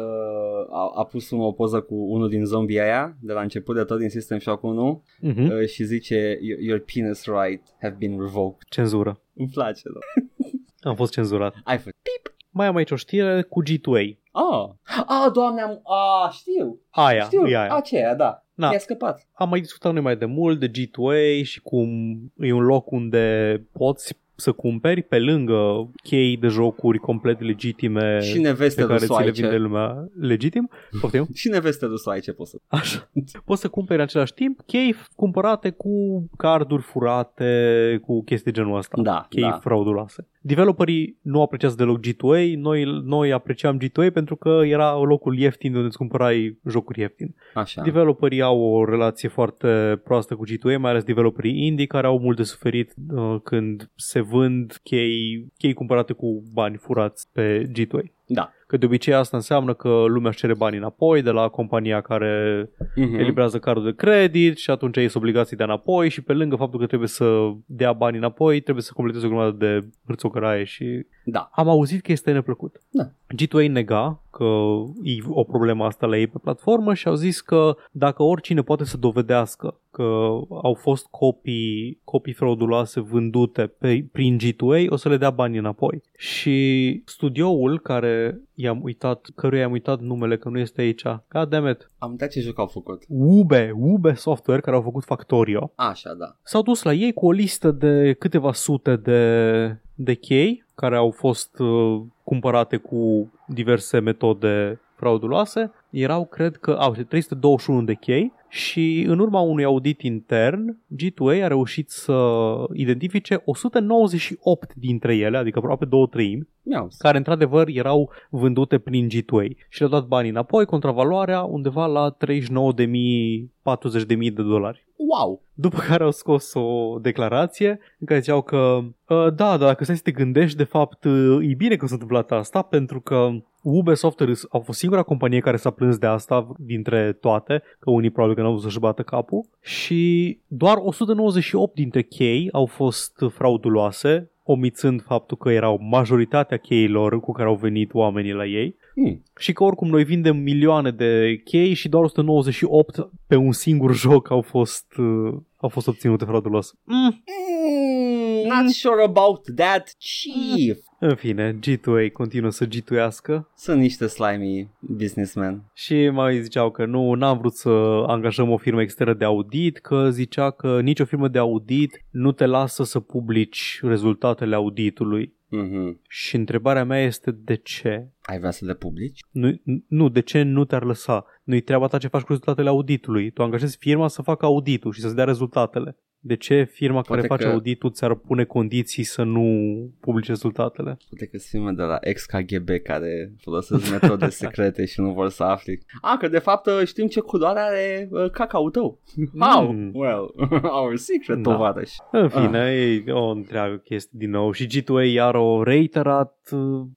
a, a pus o poză cu unul din zombie aia, de la început de tot din System Shock 1 Mhm. uh, și zice "Your- Your penis right have been revoked. Cenzură. Îmi place, da. Am fost cenzurat. Ai fost pip. Mai am aici o știre cu G2A. Ah, ah, doamne, am... Ah, știu. Aia, știu, e aia. aceea, da. Da. Mi-a scăpat. Am mai discutat noi mai de mult de G2A și cum e un loc unde poți să cumperi pe lângă chei de jocuri complet legitime Și neveste pe care ți le rusoaice. vinde lumea legitim. Poftim? Și neveste rusoaice pot să... Așa. Poți să cumperi în același timp chei cumpărate cu carduri furate, cu chestii de genul ăsta. Da, chei da. frauduloase. Developerii nu apreciază deloc G2A, noi, noi apreciam G2A pentru că era locul ieftin de unde îți cumpărai jocuri ieftin. Așa. Developerii au o relație foarte proastă cu G2A, mai ales developerii indie care au mult de suferit uh, când se vând chei, chei cumpărate cu bani furați pe G2A. Da. Că de obicei asta înseamnă că lumea își cere bani înapoi de la compania care Mhm. eliberează cardul de credit și atunci ei sunt obligații de înapoi și pe lângă faptul că trebuie să dea bani înapoi, trebuie să completeze o grămadă de hârțogăraie și Da. am auzit că este neplăcut. Da. G2A nega că e o problemă asta la ei pe platformă și au zis că dacă oricine poate să dovedească că au fost copii, copii frauduloase vândute pe, prin G2A, o să le dea bani înapoi. Și studioul care i-am uitat, căruia i-am uitat numele, că nu este aici, God damn it, Am uitat ce joc au făcut. Ube, Ube Software, care au făcut Factorio, Așa, da. s-au dus la ei cu o listă de câteva sute de, de chei care au fost uh, cumpărate cu diverse metode frauduloase. Erau, cred că, au 321 de chei și în urma unui audit intern, G2A a reușit să identifice 198 dintre ele, adică aproape două treimi, Miau. care într-adevăr erau vândute prin G2A și le-au dat banii înapoi, contravaloarea undeva la 39.000-40.000 de dolari. Wow. După care au scos o declarație în care ziceau că "Uh, da, dar dacă stai să te gândești, de fapt uh, e bine că s-a întâmplat asta pentru că Ubisoft a fost singura companie care s-a plâns de asta dintre toate, că unii probabil că nu au vrut să-și bată capul și doar 198 dintre chei au fost frauduloase, omițând faptul că erau majoritatea cheilor cu care au venit oamenii la ei Hmm. și că oricum noi vindem milioane de chei și doar 198 pe un singur joc au fost, uh, au fost obținute fraudulos. Mm. Mm, not sure about that, chief. În fine, G2A continuă să G2-ască Sunt niște slimy businessmen. și mai ziceau că nu, n-am vrut să angajăm o firmă externă de audit, că zicea că nicio firmă de audit nu te lasă să publici rezultatele auditului. Mhm. Și întrebarea mea este de ce? Ai vrea să le publici? Nu, nu, de ce nu te-ar lăsa? Nu-i treaba ta ce faci cu rezultatele auditului. Tu angajezi firma să facă auditul și să-ți dea rezultatele. De ce firma Poate care face că- auditul ți-ar pune condiții să nu publici rezultatele? Poate că sunt firme de la ex-KGB care folosesc metode secrete și nu vor să afli. A, că de fapt știm ce culoare are uh, cacao tău. How? Mm. Well, our secret, Da. tovarăș. În fine, ah. e o întreagă chestie din nou. Și G2A iar o reiterat uh,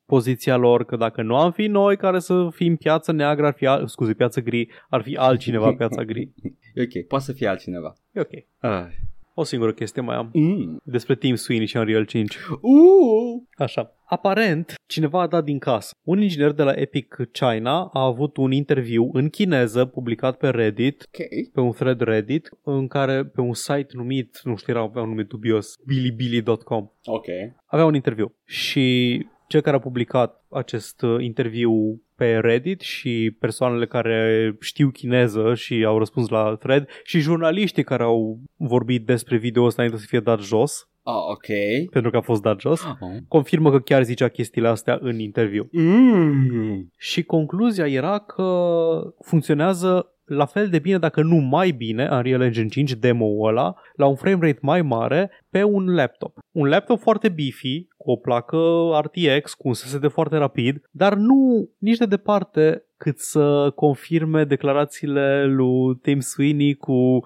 poziția lor că dacă nu am fi noi care să fim piață neagră, ar fi, al- scuze, piață gri, ar fi altcineva piața gri. E ok, poate să fie altcineva. E ok. Ah. O singură chestie mai am. Mm. Despre Team Sweeney și Unreal 5. Uh. Așa. Aparent, cineva a dat din casă. Un inginer de la Epic China a avut un interviu în chineză publicat pe Reddit, Ok. pe un thread Reddit, în care pe un site numit, nu știu, era avea un nume dubios, bilibili.com. Ok. Avea un interviu și cel care a publicat acest uh, interviu pe Reddit și persoanele care știu chineză și au răspuns la thread și jurnaliștii care au vorbit despre video ăsta înainte să fie dat jos Ah, ok. pentru că a fost dat jos, Oh. confirmă că chiar zicea chestiile astea în interviu. Mm. Și concluzia era că funcționează la fel de bine, dacă nu mai bine, Unreal Engine 5, demo-ul ăla, la un frame rate mai mare pe un laptop. Un laptop foarte beefy, cu o placă RTX, cu un SSD foarte rapid, dar nu nici de departe cât să confirme declarațiile lui Tim Sweeney cu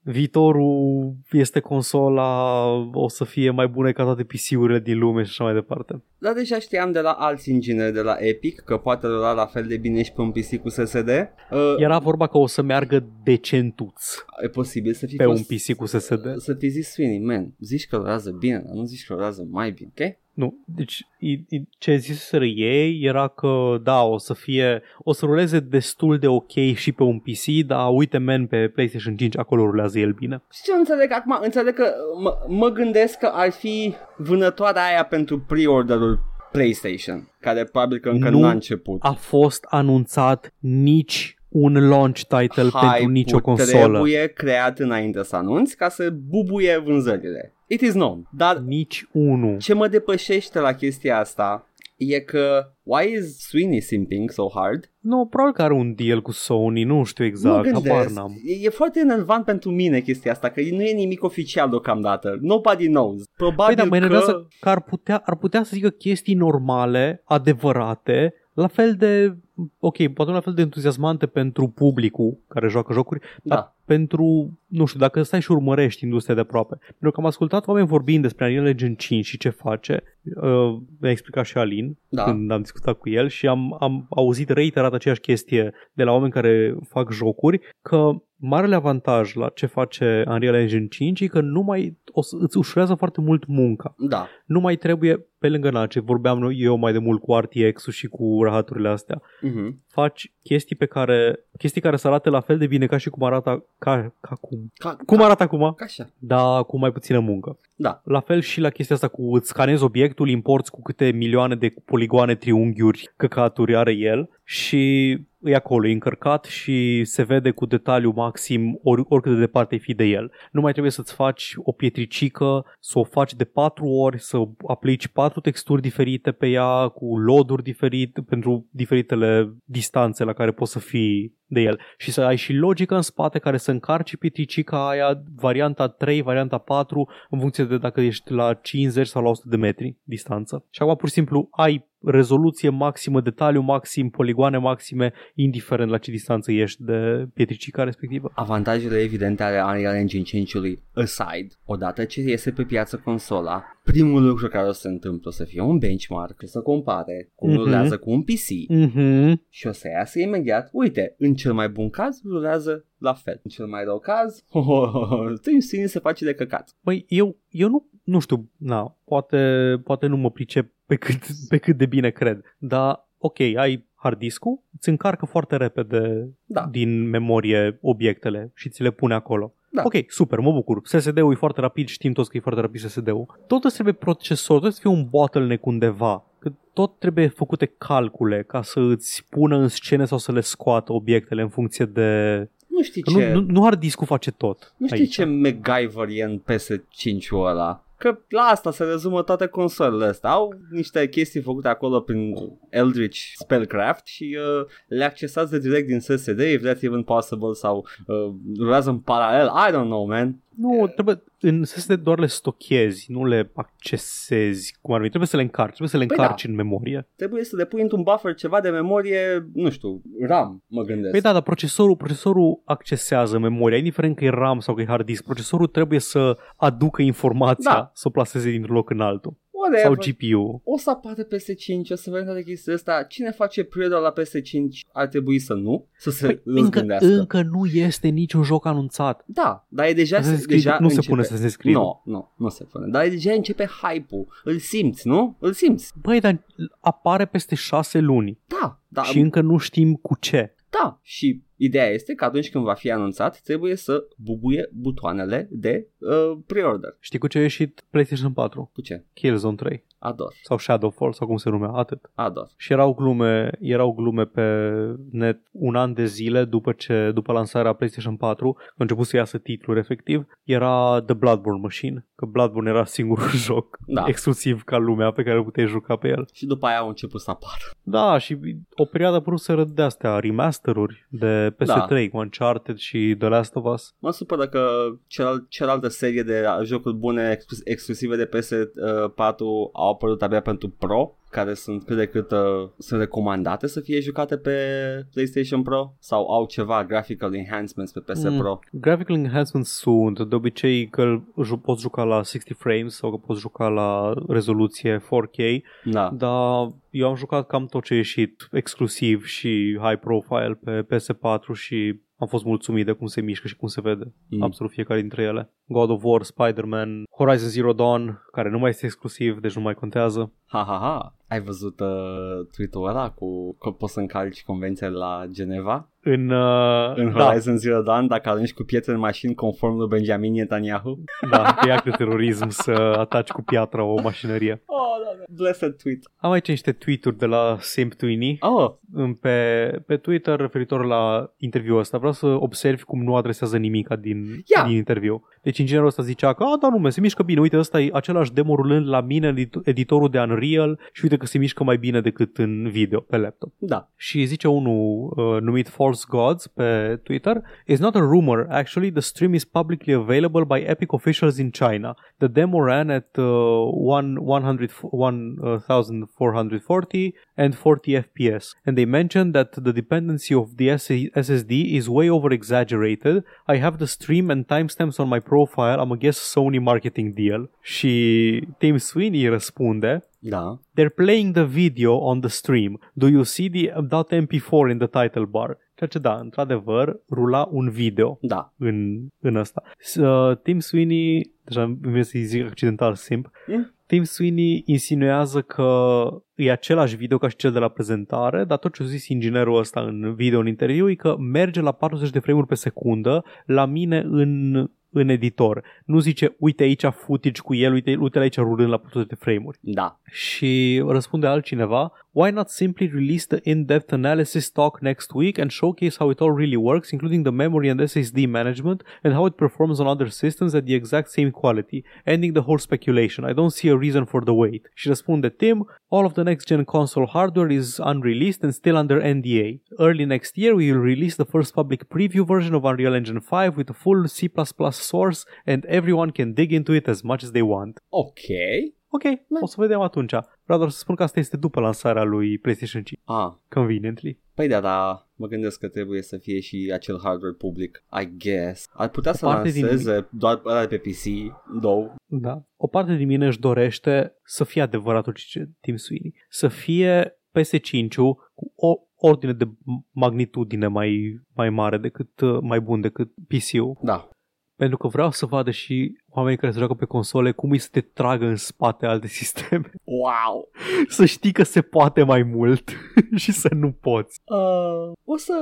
viitorul este consola, o să fie mai bune ca toate PC-urile din lume și așa mai departe. Dar deja știam de la alți ingineri de la Epic că poate rula la fel de bine și pe un PC cu SSD. Uh, Era vorba că o să meargă decentuț e posibil să fi pe un fost, PC cu SSD. Să fi zis Sweeney, man, zici că rulează bine, dar nu zici că rulează mai bine, ok? Nu, deci i- i- ce ziseră ei era că da, o să fie, o să ruleze destul de ok și pe un PC, dar uite men pe PlayStation 5 acolo rulează el bine. Și ce nu înțeleg acum? Înțeleg că mă, mă gândesc că ar fi vânătoarea aia pentru pre-orderul PlayStation, care probabil că încă Nu nu a început. A fost anunțat nici un launch title pentru Hype-ul nicio consolă. trebuie creat înainte să anunți ca să bubuie vânzările. It is known. Dar Nici unul. ce mă depășește la chestia asta e că why is Sweeney simping so hard? Nu, probabil că are un deal cu Sony, nu știu nu exact, habar gândesc. n-am. E, e foarte enervant pentru mine chestia asta, că nu e nimic oficial deocamdată. Nobody knows. Păi Probabil da, mă că... enervează că ar putea, ar putea să zică chestii normale, adevărate, la fel de, ok, poate nu la fel de entuziasmante pentru publicul care joacă jocuri, Da. dar pentru, nu știu, dacă stai și urmărești industria de aproape. Pentru că am ascultat oameni vorbind despre Unreal Engine 5 și ce face, uh, mi-a explicat și Alin Da. când am discutat cu el și am, am auzit reiterat aceeași chestie de la oameni care fac jocuri, că marele avantaj la ce face Unreal Engine 5 e că nu mai o să, îți ușurează foarte mult munca. Da. Nu mai trebuie, pe lângă na, ce vorbeam eu mai de mult cu RTX-ul și cu rahaturile astea, Mhm. faci chestii pe care, chestii care să arate la fel de bine ca și cum arată, ca, ca cum, Ca, cum ca, arată acum, ca așa. dar cu mai puțină muncă. Da. La fel și la chestia asta cu îți scanezi obiectul, importi cu câte milioane de poligoane, triunghiuri, căcaturi are el și e acolo, e încărcat și se vede cu detaliu maxim ori, oricât de departe ai fi de el. Nu mai trebuie să-ți faci o pietricică, să o faci de patru ori, să aplici patru texturi diferite pe ea, cu loaduri diferite pentru diferitele distanțe la care poți să fii de el și să ai și logică în spate care să încarci pietricica aia, varianta 3, varianta 4, în funcție de dacă ești la 50 sau la 100 de metri distanță. Și acum pur și simplu ai rezoluție maximă, detaliu maxim, poligoane maxime, indiferent la ce distanță ești de pietricica respectivă. Avantajele evidente ale Unreal Engine 5-ului aside, odată ce iese pe piață consola, primul lucru care o să se întâmple o să fie un benchmark, o să compare cum Mhm. rulează cu un PC Mhm. și o să iasă imediat, uite, în cel mai bun caz rulează la fel, în cel mai rău caz, ho, ho, ho, ho, Tim Sweeney se face de căcat. Băi, eu, eu nu, nu știu, na, poate, poate nu mă pricep pe cât, pe cât de bine cred, dar ok, ai hard discul, îți încarcă foarte repede Da. din memorie obiectele și ți le pune acolo. Da. Ok, super, mă bucur. SSD-ul e foarte rapid, știm toți că e foarte rapid SSD-ul. Tot îți trebuie procesor, tot îți fie un bottleneck undeva. Că tot trebuie făcute calcule ca să îți pună în scene sau să le scoată obiectele în funcție de... Nu știi Că ce, nu, nu, nu hard discul face tot. nu știi aici. ce MacGyver e în PS5-ul ăla. Că la asta se rezumă toate consolele astea. Au niște chestii făcute acolo prin Eldritch Spellcraft și uh, le accesați direct din SSD, if that's even possible, sau uh, rulează în paralel. I don't know, man. Nu, trebuie, în SSD doar le stochezi, nu le accesezi cum ar fi. Trebuie să le încarci, trebuie să le Păi încarci da. în memorie. Trebuie să le pui într-un buffer ceva de memorie, nu știu, RAM, mă gândesc. Păi da, dar procesorul, procesorul accesează memoria, indiferent că e RAM sau că e hard disk. Procesorul trebuie să aducă informația, Da. să o plaseze dintr-un loc în altul. Whatever. Sau GPU. O să apară PS5, o să vedem toate chestiile astea. Cine face pre la PS5 ar trebui să nu, să se Păi, încă, răzgândească. încă nu este niciun joc anunțat. Da, dar e deja, Se scrie- deja nu se începe. pune să se scrie. Nu, nu, nu se pune. Dar deja începe hype-ul. Îl simți, nu? Îl simți. Băi, dar apare peste șase luni Da, da, și încă nu știm cu ce. Da. Și Ideea este că atunci când va fi anunțat, trebuie să bubuie butoanele de uh, pre-order. Știi cu ce a ieșit PlayStation 4? Cu ce? Killzone 3 Ador. sau Shadowfall sau cum se numea, atât. Ador. Și erau glume, erau glume pe net un an de zile după ce după lansarea PlayStation 4, a început să iasă titlul efectiv, era The Bloodborne Machine, că Bloodborne era singurul joc Da. exclusiv ca lumea pe care puteai juca pe el. Și după aia au început să apară. Da, și o perioadă a apărut să de astea remasteruri de PS3 Da. cu Uncharted și The Last of Us. Mă supără că celal- cealaltă serie de jocuri bune ex- exclusive de PS4 au apărut abia pentru Pro, care sunt cât de cât uh, sunt recomandate să fie jucate pe PlayStation Pro sau au ceva graphical enhancements pe PS Mm. Pro. Graphical enhancements sunt de obicei că îl ju- poți juca la 60 frames sau că poți juca la rezoluție 4K, Da. dar eu am jucat cam tot ce a ieșit exclusiv și high profile pe PS4 și am fost mulțumit de cum se mișcă și cum se vede Mm. absolut fiecare dintre ele. God of War, Spider-Man, Horizon Zero Dawn, care nu mai este exclusiv, deci nu mai contează. Ha, ha, ha. Ai văzut uh, tweet-ul ăla cu că poți să încalci convenția la Geneva? În, uh, În da, Horizon Zero Dawn, dacă arunci cu pietre în mașini conform lui Benjamin Netanyahu? da, e act de terorism să ataci cu piatră o mașinărie. Oh, da, da. Blessed tweet. Am aici niște tweet-uri de la Simp Twini Oh, în- pe, pe Twitter referitor la interviul ăsta. Vreau să observi cum nu adresează nimica din, Ia! din interviu. Deci inginerul ăsta zicea că, a, da, nume, se mișcă bine. Uite, ăsta e același demo rulând la mine în edit- editorul de Unreal și uite că se mișcă mai bine decât în video pe laptop. da. Și zice unul uh, numit False Gods pe Twitter It's not a rumor, actually the stream is publicly available by Epic officials in China. The demo ran at uh, one, 100, 1440 and 40 FPS. And they mentioned that the dependency of the S- SSD is way over exaggerated. I have the stream and timestamps on my profile. I'm a guess Sony marketing deal. Și Tim Sweeney răspunde Da. They're playing the video on the stream. Do you see the .mp4 in the title bar? Ceea ce da, într-adevăr, rula un video Da. în, în asta. S- Uh, Tim Sweeney, deja îmi vine să-i zic accidental simp, Mm. Tim Sweeney insinuează că e același video ca și cel de la prezentare, dar tot ce a zis inginerul ăsta în video în interviu e că merge la 40 de frame-uri pe secundă la mine în în editor. Nu zice, uite aici footage cu el, uite, uite aici rulând la 40 de frame-uri. Da. Și răspunde altcineva, why not simply release the in-depth analysis talk next week and showcase how it all really works, including the memory and SSD management and how it performs on other systems at the exact same quality, ending the whole speculation. I don't see a reason for the wait. She responded, Tim, all of the next-gen console hardware is unreleased and still under NDA. Early next year, we will release the first public preview version of Unreal Engine 5 with a full C++ source and everyone can dig into it as much as they want. Ok. Ok, o să vedem atunci. Vreau doar să spun că asta este după lansarea lui PlayStation 5. Ah. Conveniently. Păi da, da, mă gândesc că trebuie să fie și acel hardware public, I guess. Ar putea să parte din- lanseze doar ăla de pe PC, două. Da. O parte din mine își dorește să fie adevăratul ce zice Tim Sweeney. Să fie PS5-ul cu o ordine de magnitudine mai, mai mare decât, uh, mai bun decât PC-ul. Da. Pentru că vreau să vadă și oamenii care se joacă pe console cum îi să te tragă în spate alte sisteme. Wow. să știi că se poate mai mult și să nu poți. Uh, o să...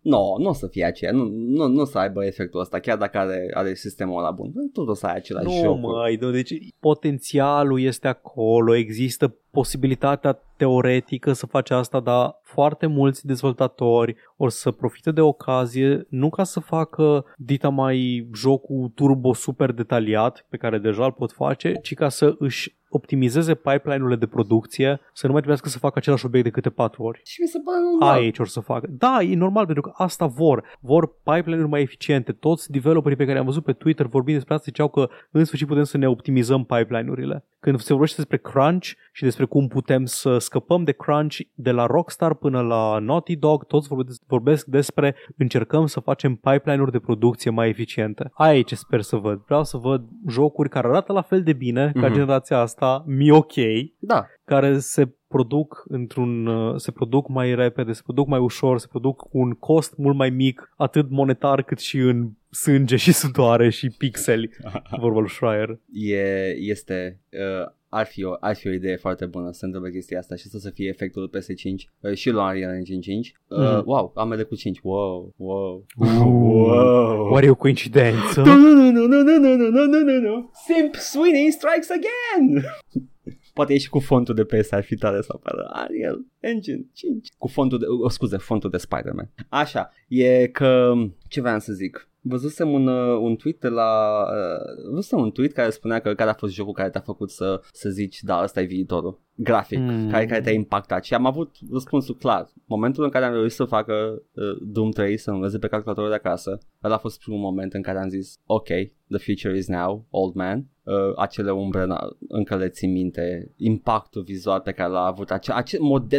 Nu, no, nu o să fie aceea, nu, nu, nu o să aibă efectul ăsta, chiar dacă are, are sistemul ăla bun. Tot o să ai același Nu, joc. măi, nu, deci potențialul este acolo, există posibilitatea teoretică să faci asta, dar foarte mulți dezvoltatori or să profite de ocazie, nu ca să facă dita mai jocul turbo super detaliat pe care deja îl pot face, ci ca să își optimizeze pipeline-urile de producție, să nu mai trebuiască să facă același obiect de câte patru ori. Și mi se pare normal. Aia e ce or să facă. Da, e normal pentru că asta vor. Vor pipeline-uri mai eficiente. Toți developerii pe care am văzut pe Twitter vorbind despre asta ziceau că în sfârșit putem să ne optimizăm pipeline-urile. Când se vorbește despre crunch și despre cum putem să scăpăm de crunch de la Rockstar până la Naughty Dog, toți vorbesc, vorbesc despre încercăm să facem pipeline-uri de producție mai eficiente. Aia e ce sper să văd. Vreau să văd jocuri care arată la fel de bine ca Mhm. generația asta, mi ok, Da. care se produc într-un uh, se produc mai repede, se produc mai ușor, se produc cu un cost mult mai mic, atât monetar cât și în sânge și sudoare și pixeli, vorba lui Schreier. E, este... Uh, ar fi, o, ar fi o idee foarte bună să întâmple chestia asta și să, să fie efectul PS5 uh, și la Unreal Engine 5. Uh, Mhm. Wow, ambele cu 5. Wow, wow. Uh, Oare e o coincidență? Nu, nu, nu, nu, nu, nu, nu, nu, nu, nu, nu. Simp Sweeney strikes again! Poate e și cu fontul de PS ar fi tare să apară Unreal Engine 5 Cu fontul de, o, scuze, fontul de Spider-Man. Așa, e că, ce vreau să zic? Văzusem un, uh, un tweet de la uh, Văzusem un tweet care spunea că care a fost jocul care te-a făcut să, să zici Da, ăsta e viitorul. Grafic, Mm. care, care te-a impactat. Și am avut răspunsul clar. Momentul în care am reușit să facă uh, Doom 3 Să învețe pe calculatorul de acasă Ăla a fost primul moment în care am zis Ok, the future is now, old man. Uh, Acele umbre na- încă le țin minte. Impactul vizual pe care l-a avut ace- ace-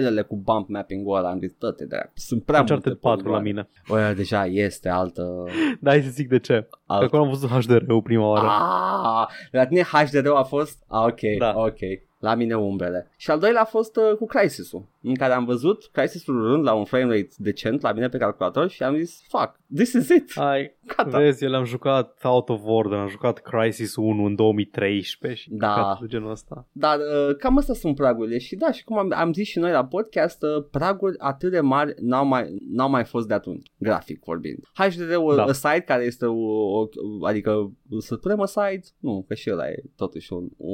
Modelele cu bump mapping-ul ăla Am zis, dă-te de Sunt prea Uncharted multe 4 la poligoane. mine. Bă, deja este altă... Da, hai să zic de ce. Că altă... acolo am văzut HDR-ul prima oară. Ah, la tine HDR a fost? Ah, ok, Da. ok. La mine umbrele. Și al doilea a fost uh, cu Crysis-ul, în care am văzut Crysis-ul rând la un frame rate decent la mine pe calculator și am zis, fuck, this is it. Hai, Gata. vezi, eu le-am jucat Out of Order, am jucat Crisis 1 în 2013 și Da. căcatul de genul ăsta. Dar uh, cam astea sunt pragurile și da, și cum am, am zis și noi la podcast, uh, praguri atât de mari n-au mai, n-au mai fost de atunci, grafic vorbind. HDR-ul Da. da. aside, care este o, o, adică să spunem aside, nu, că și ăla e totuși un, o,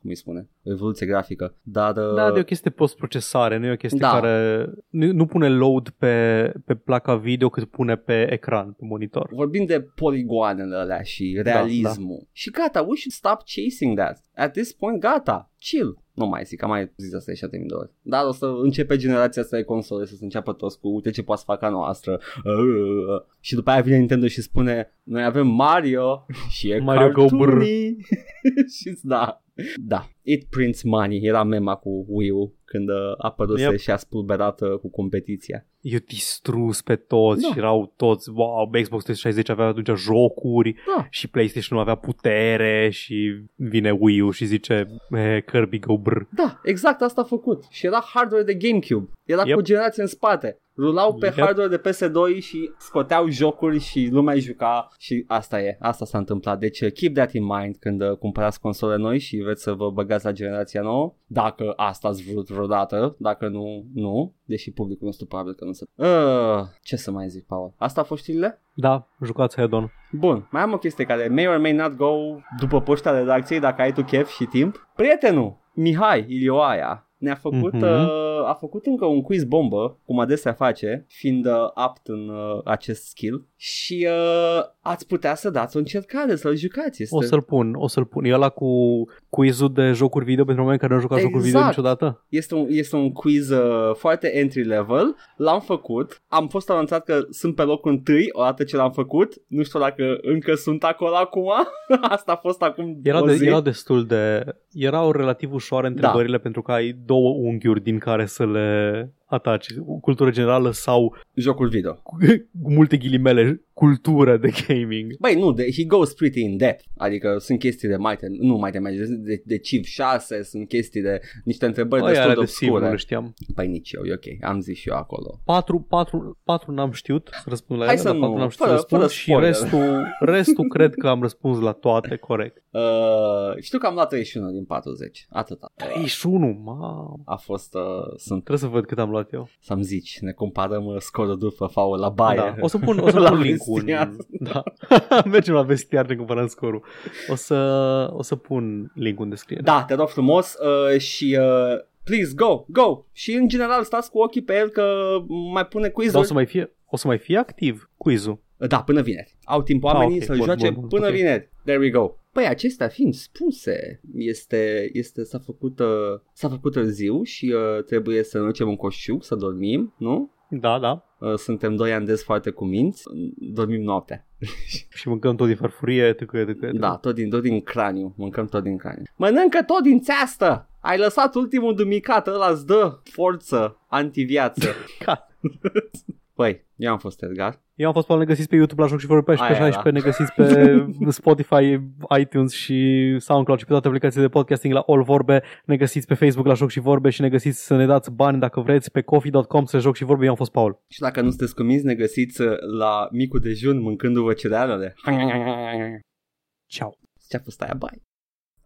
cum îi spune, o evoluție grafică, dar... Uh, Da, de o chestie post-procesare, nu e o chestie Da. care nu, nu pune load pe, pe placa video cât pune pe ecran, pe monitor. Vorbim de poligoanele alea și realismul. Da, da. Și gata, we should stop chasing that. At this point, gata, chill. Nu mai zic, am mai zis asta și de ori. Dar o să începe generația asta de console să se înceapă toți cu uite ce poate să facă a noastră. Uh, și după aia vine Nintendo și spune noi avem Mario și e Mario Go cartoony. și da. Da, it prints money, era mema cu Wii U când uh, apăruse Yep. și a spulberat uh, cu competiția. Eu distrus pe toți Da. și erau toți, wow, Xbox 360 avea atunci jocuri Da. și PlayStation nu avea putere și vine Wii U și zice, eh, Kirby go brr. Da, exact asta a făcut. Și era hardware de GameCube. Era Yep. yep. cu o generație în spate. Rulau pe Yep. yep. hardware de PS2 și scoteau jocuri și lumea îi juca și asta e, asta s-a întâmplat. Deci uh, keep that in mind când uh, cumpărați console noi și vreți să vă băgați la generația nouă, dacă asta ați vrut vreodată, dacă nu, nu, deși publicul nostru probabil că nu se... Uh, ce să mai zic, Paul? Asta a fost știrile? Da, jucați Head-On. Bun, mai am o chestie care may or may not go după poșta redacției dacă ai tu chef și timp. Prietenul Mihai Ilioaia ne-a făcut, Mhm. uh, a făcut încă un quiz bombă, cum adesea face, fiind uh, apt în uh, acest skill și uh, ați putea să dați o încercare, să-l jucați. Este... O să-l pun, o să-l pun. E ăla cu quizul de jocuri video pentru oameni care nu au jucat jocuri video Exact. niciodată? Este un, este un quiz uh, foarte entry level, l-am făcut, am fost anunțat că sunt pe locul întâi odată ce l-am făcut, nu știu dacă încă sunt acolo acum, asta a fost acum Era, o de, zi. erau destul de... Erau relativ ușoare întrebările pentru că ai două unghiuri din care să le ataci. Cultură generală sau, jocul video. cu, cu multe ghilimele, cultură de gaming. Băi, nu, de, he goes pretty in depth. Adică sunt chestii de Might and, nu Might and Magic, de, de Civ 6, sunt chestii de niște întrebări Băi, destul alea de de sigur, nu obscure. le știam. Păi nici eu, e ok, am zis și eu acolo. Patru, patru, patru n-am știut să răspund la Hai ele, să dar nu, patru n-am știut fără- să răspund fără și spoiler. restul, restul cred că am răspuns la toate corect. Uh, știu că am luat 31 din 40, atâta. 31, mamă. A fost, uh, sunt, Trebuie să văd cât am luat eu. să-mi zici, ne comparăm uh, scorul după faul la baie. Da. O să pun, o să La pun link-ul. în- vestiar. Da. Mergem la vestiar, ne comparăm scorul. O să, o să pun link-ul în descriere. Da, te rog frumos uh, și uh, please go, go. Și în general stați cu ochii pe el că mai pune Dar o quiz-uri. să mai fie, o să mai fie activ quiz-ul. Da, până vineri. Au timp oamenii Ah, ok, să-l bun, joace bun, bun, până ok. vineri. There we go. Păi acestea fiind spuse, este, este, s-a, făcut, uh, s-a făcut târziu și uh, trebuie să ne ducem în coșciuc, să dormim, nu? Da, da. Uh, suntem doi ani des foarte cuminți, dormim noaptea. Și mâncăm tot din farfurie, tâcă, tâcă, tâcă. Da, tot din, tot din craniu, mâncăm tot din craniu. Mănâncă tot din țeastă! Ai lăsat ultimul dumicat, ăla îți dă forță, antiviață. Ca- Păi, Eu am fost Edgar. Eu am fost Paul, ne găsiți pe YouTube la Joc și Vorbe și pe Aia 16, ne găsiți pe Spotify, iTunes și SoundCloud și pe toate aplicațiile de podcasting la All Vorbe. Ne găsiți pe Facebook la Joc și Vorbe și ne găsiți să ne dați bani dacă vreți pe coffee.com să joc și vorbe. Eu am fost Paul. Și dacă nu sunteți convins, ne găsiți uh, la micul dejun mâncându-vă cerealele. Ciao. Ce a fost aia? Bye!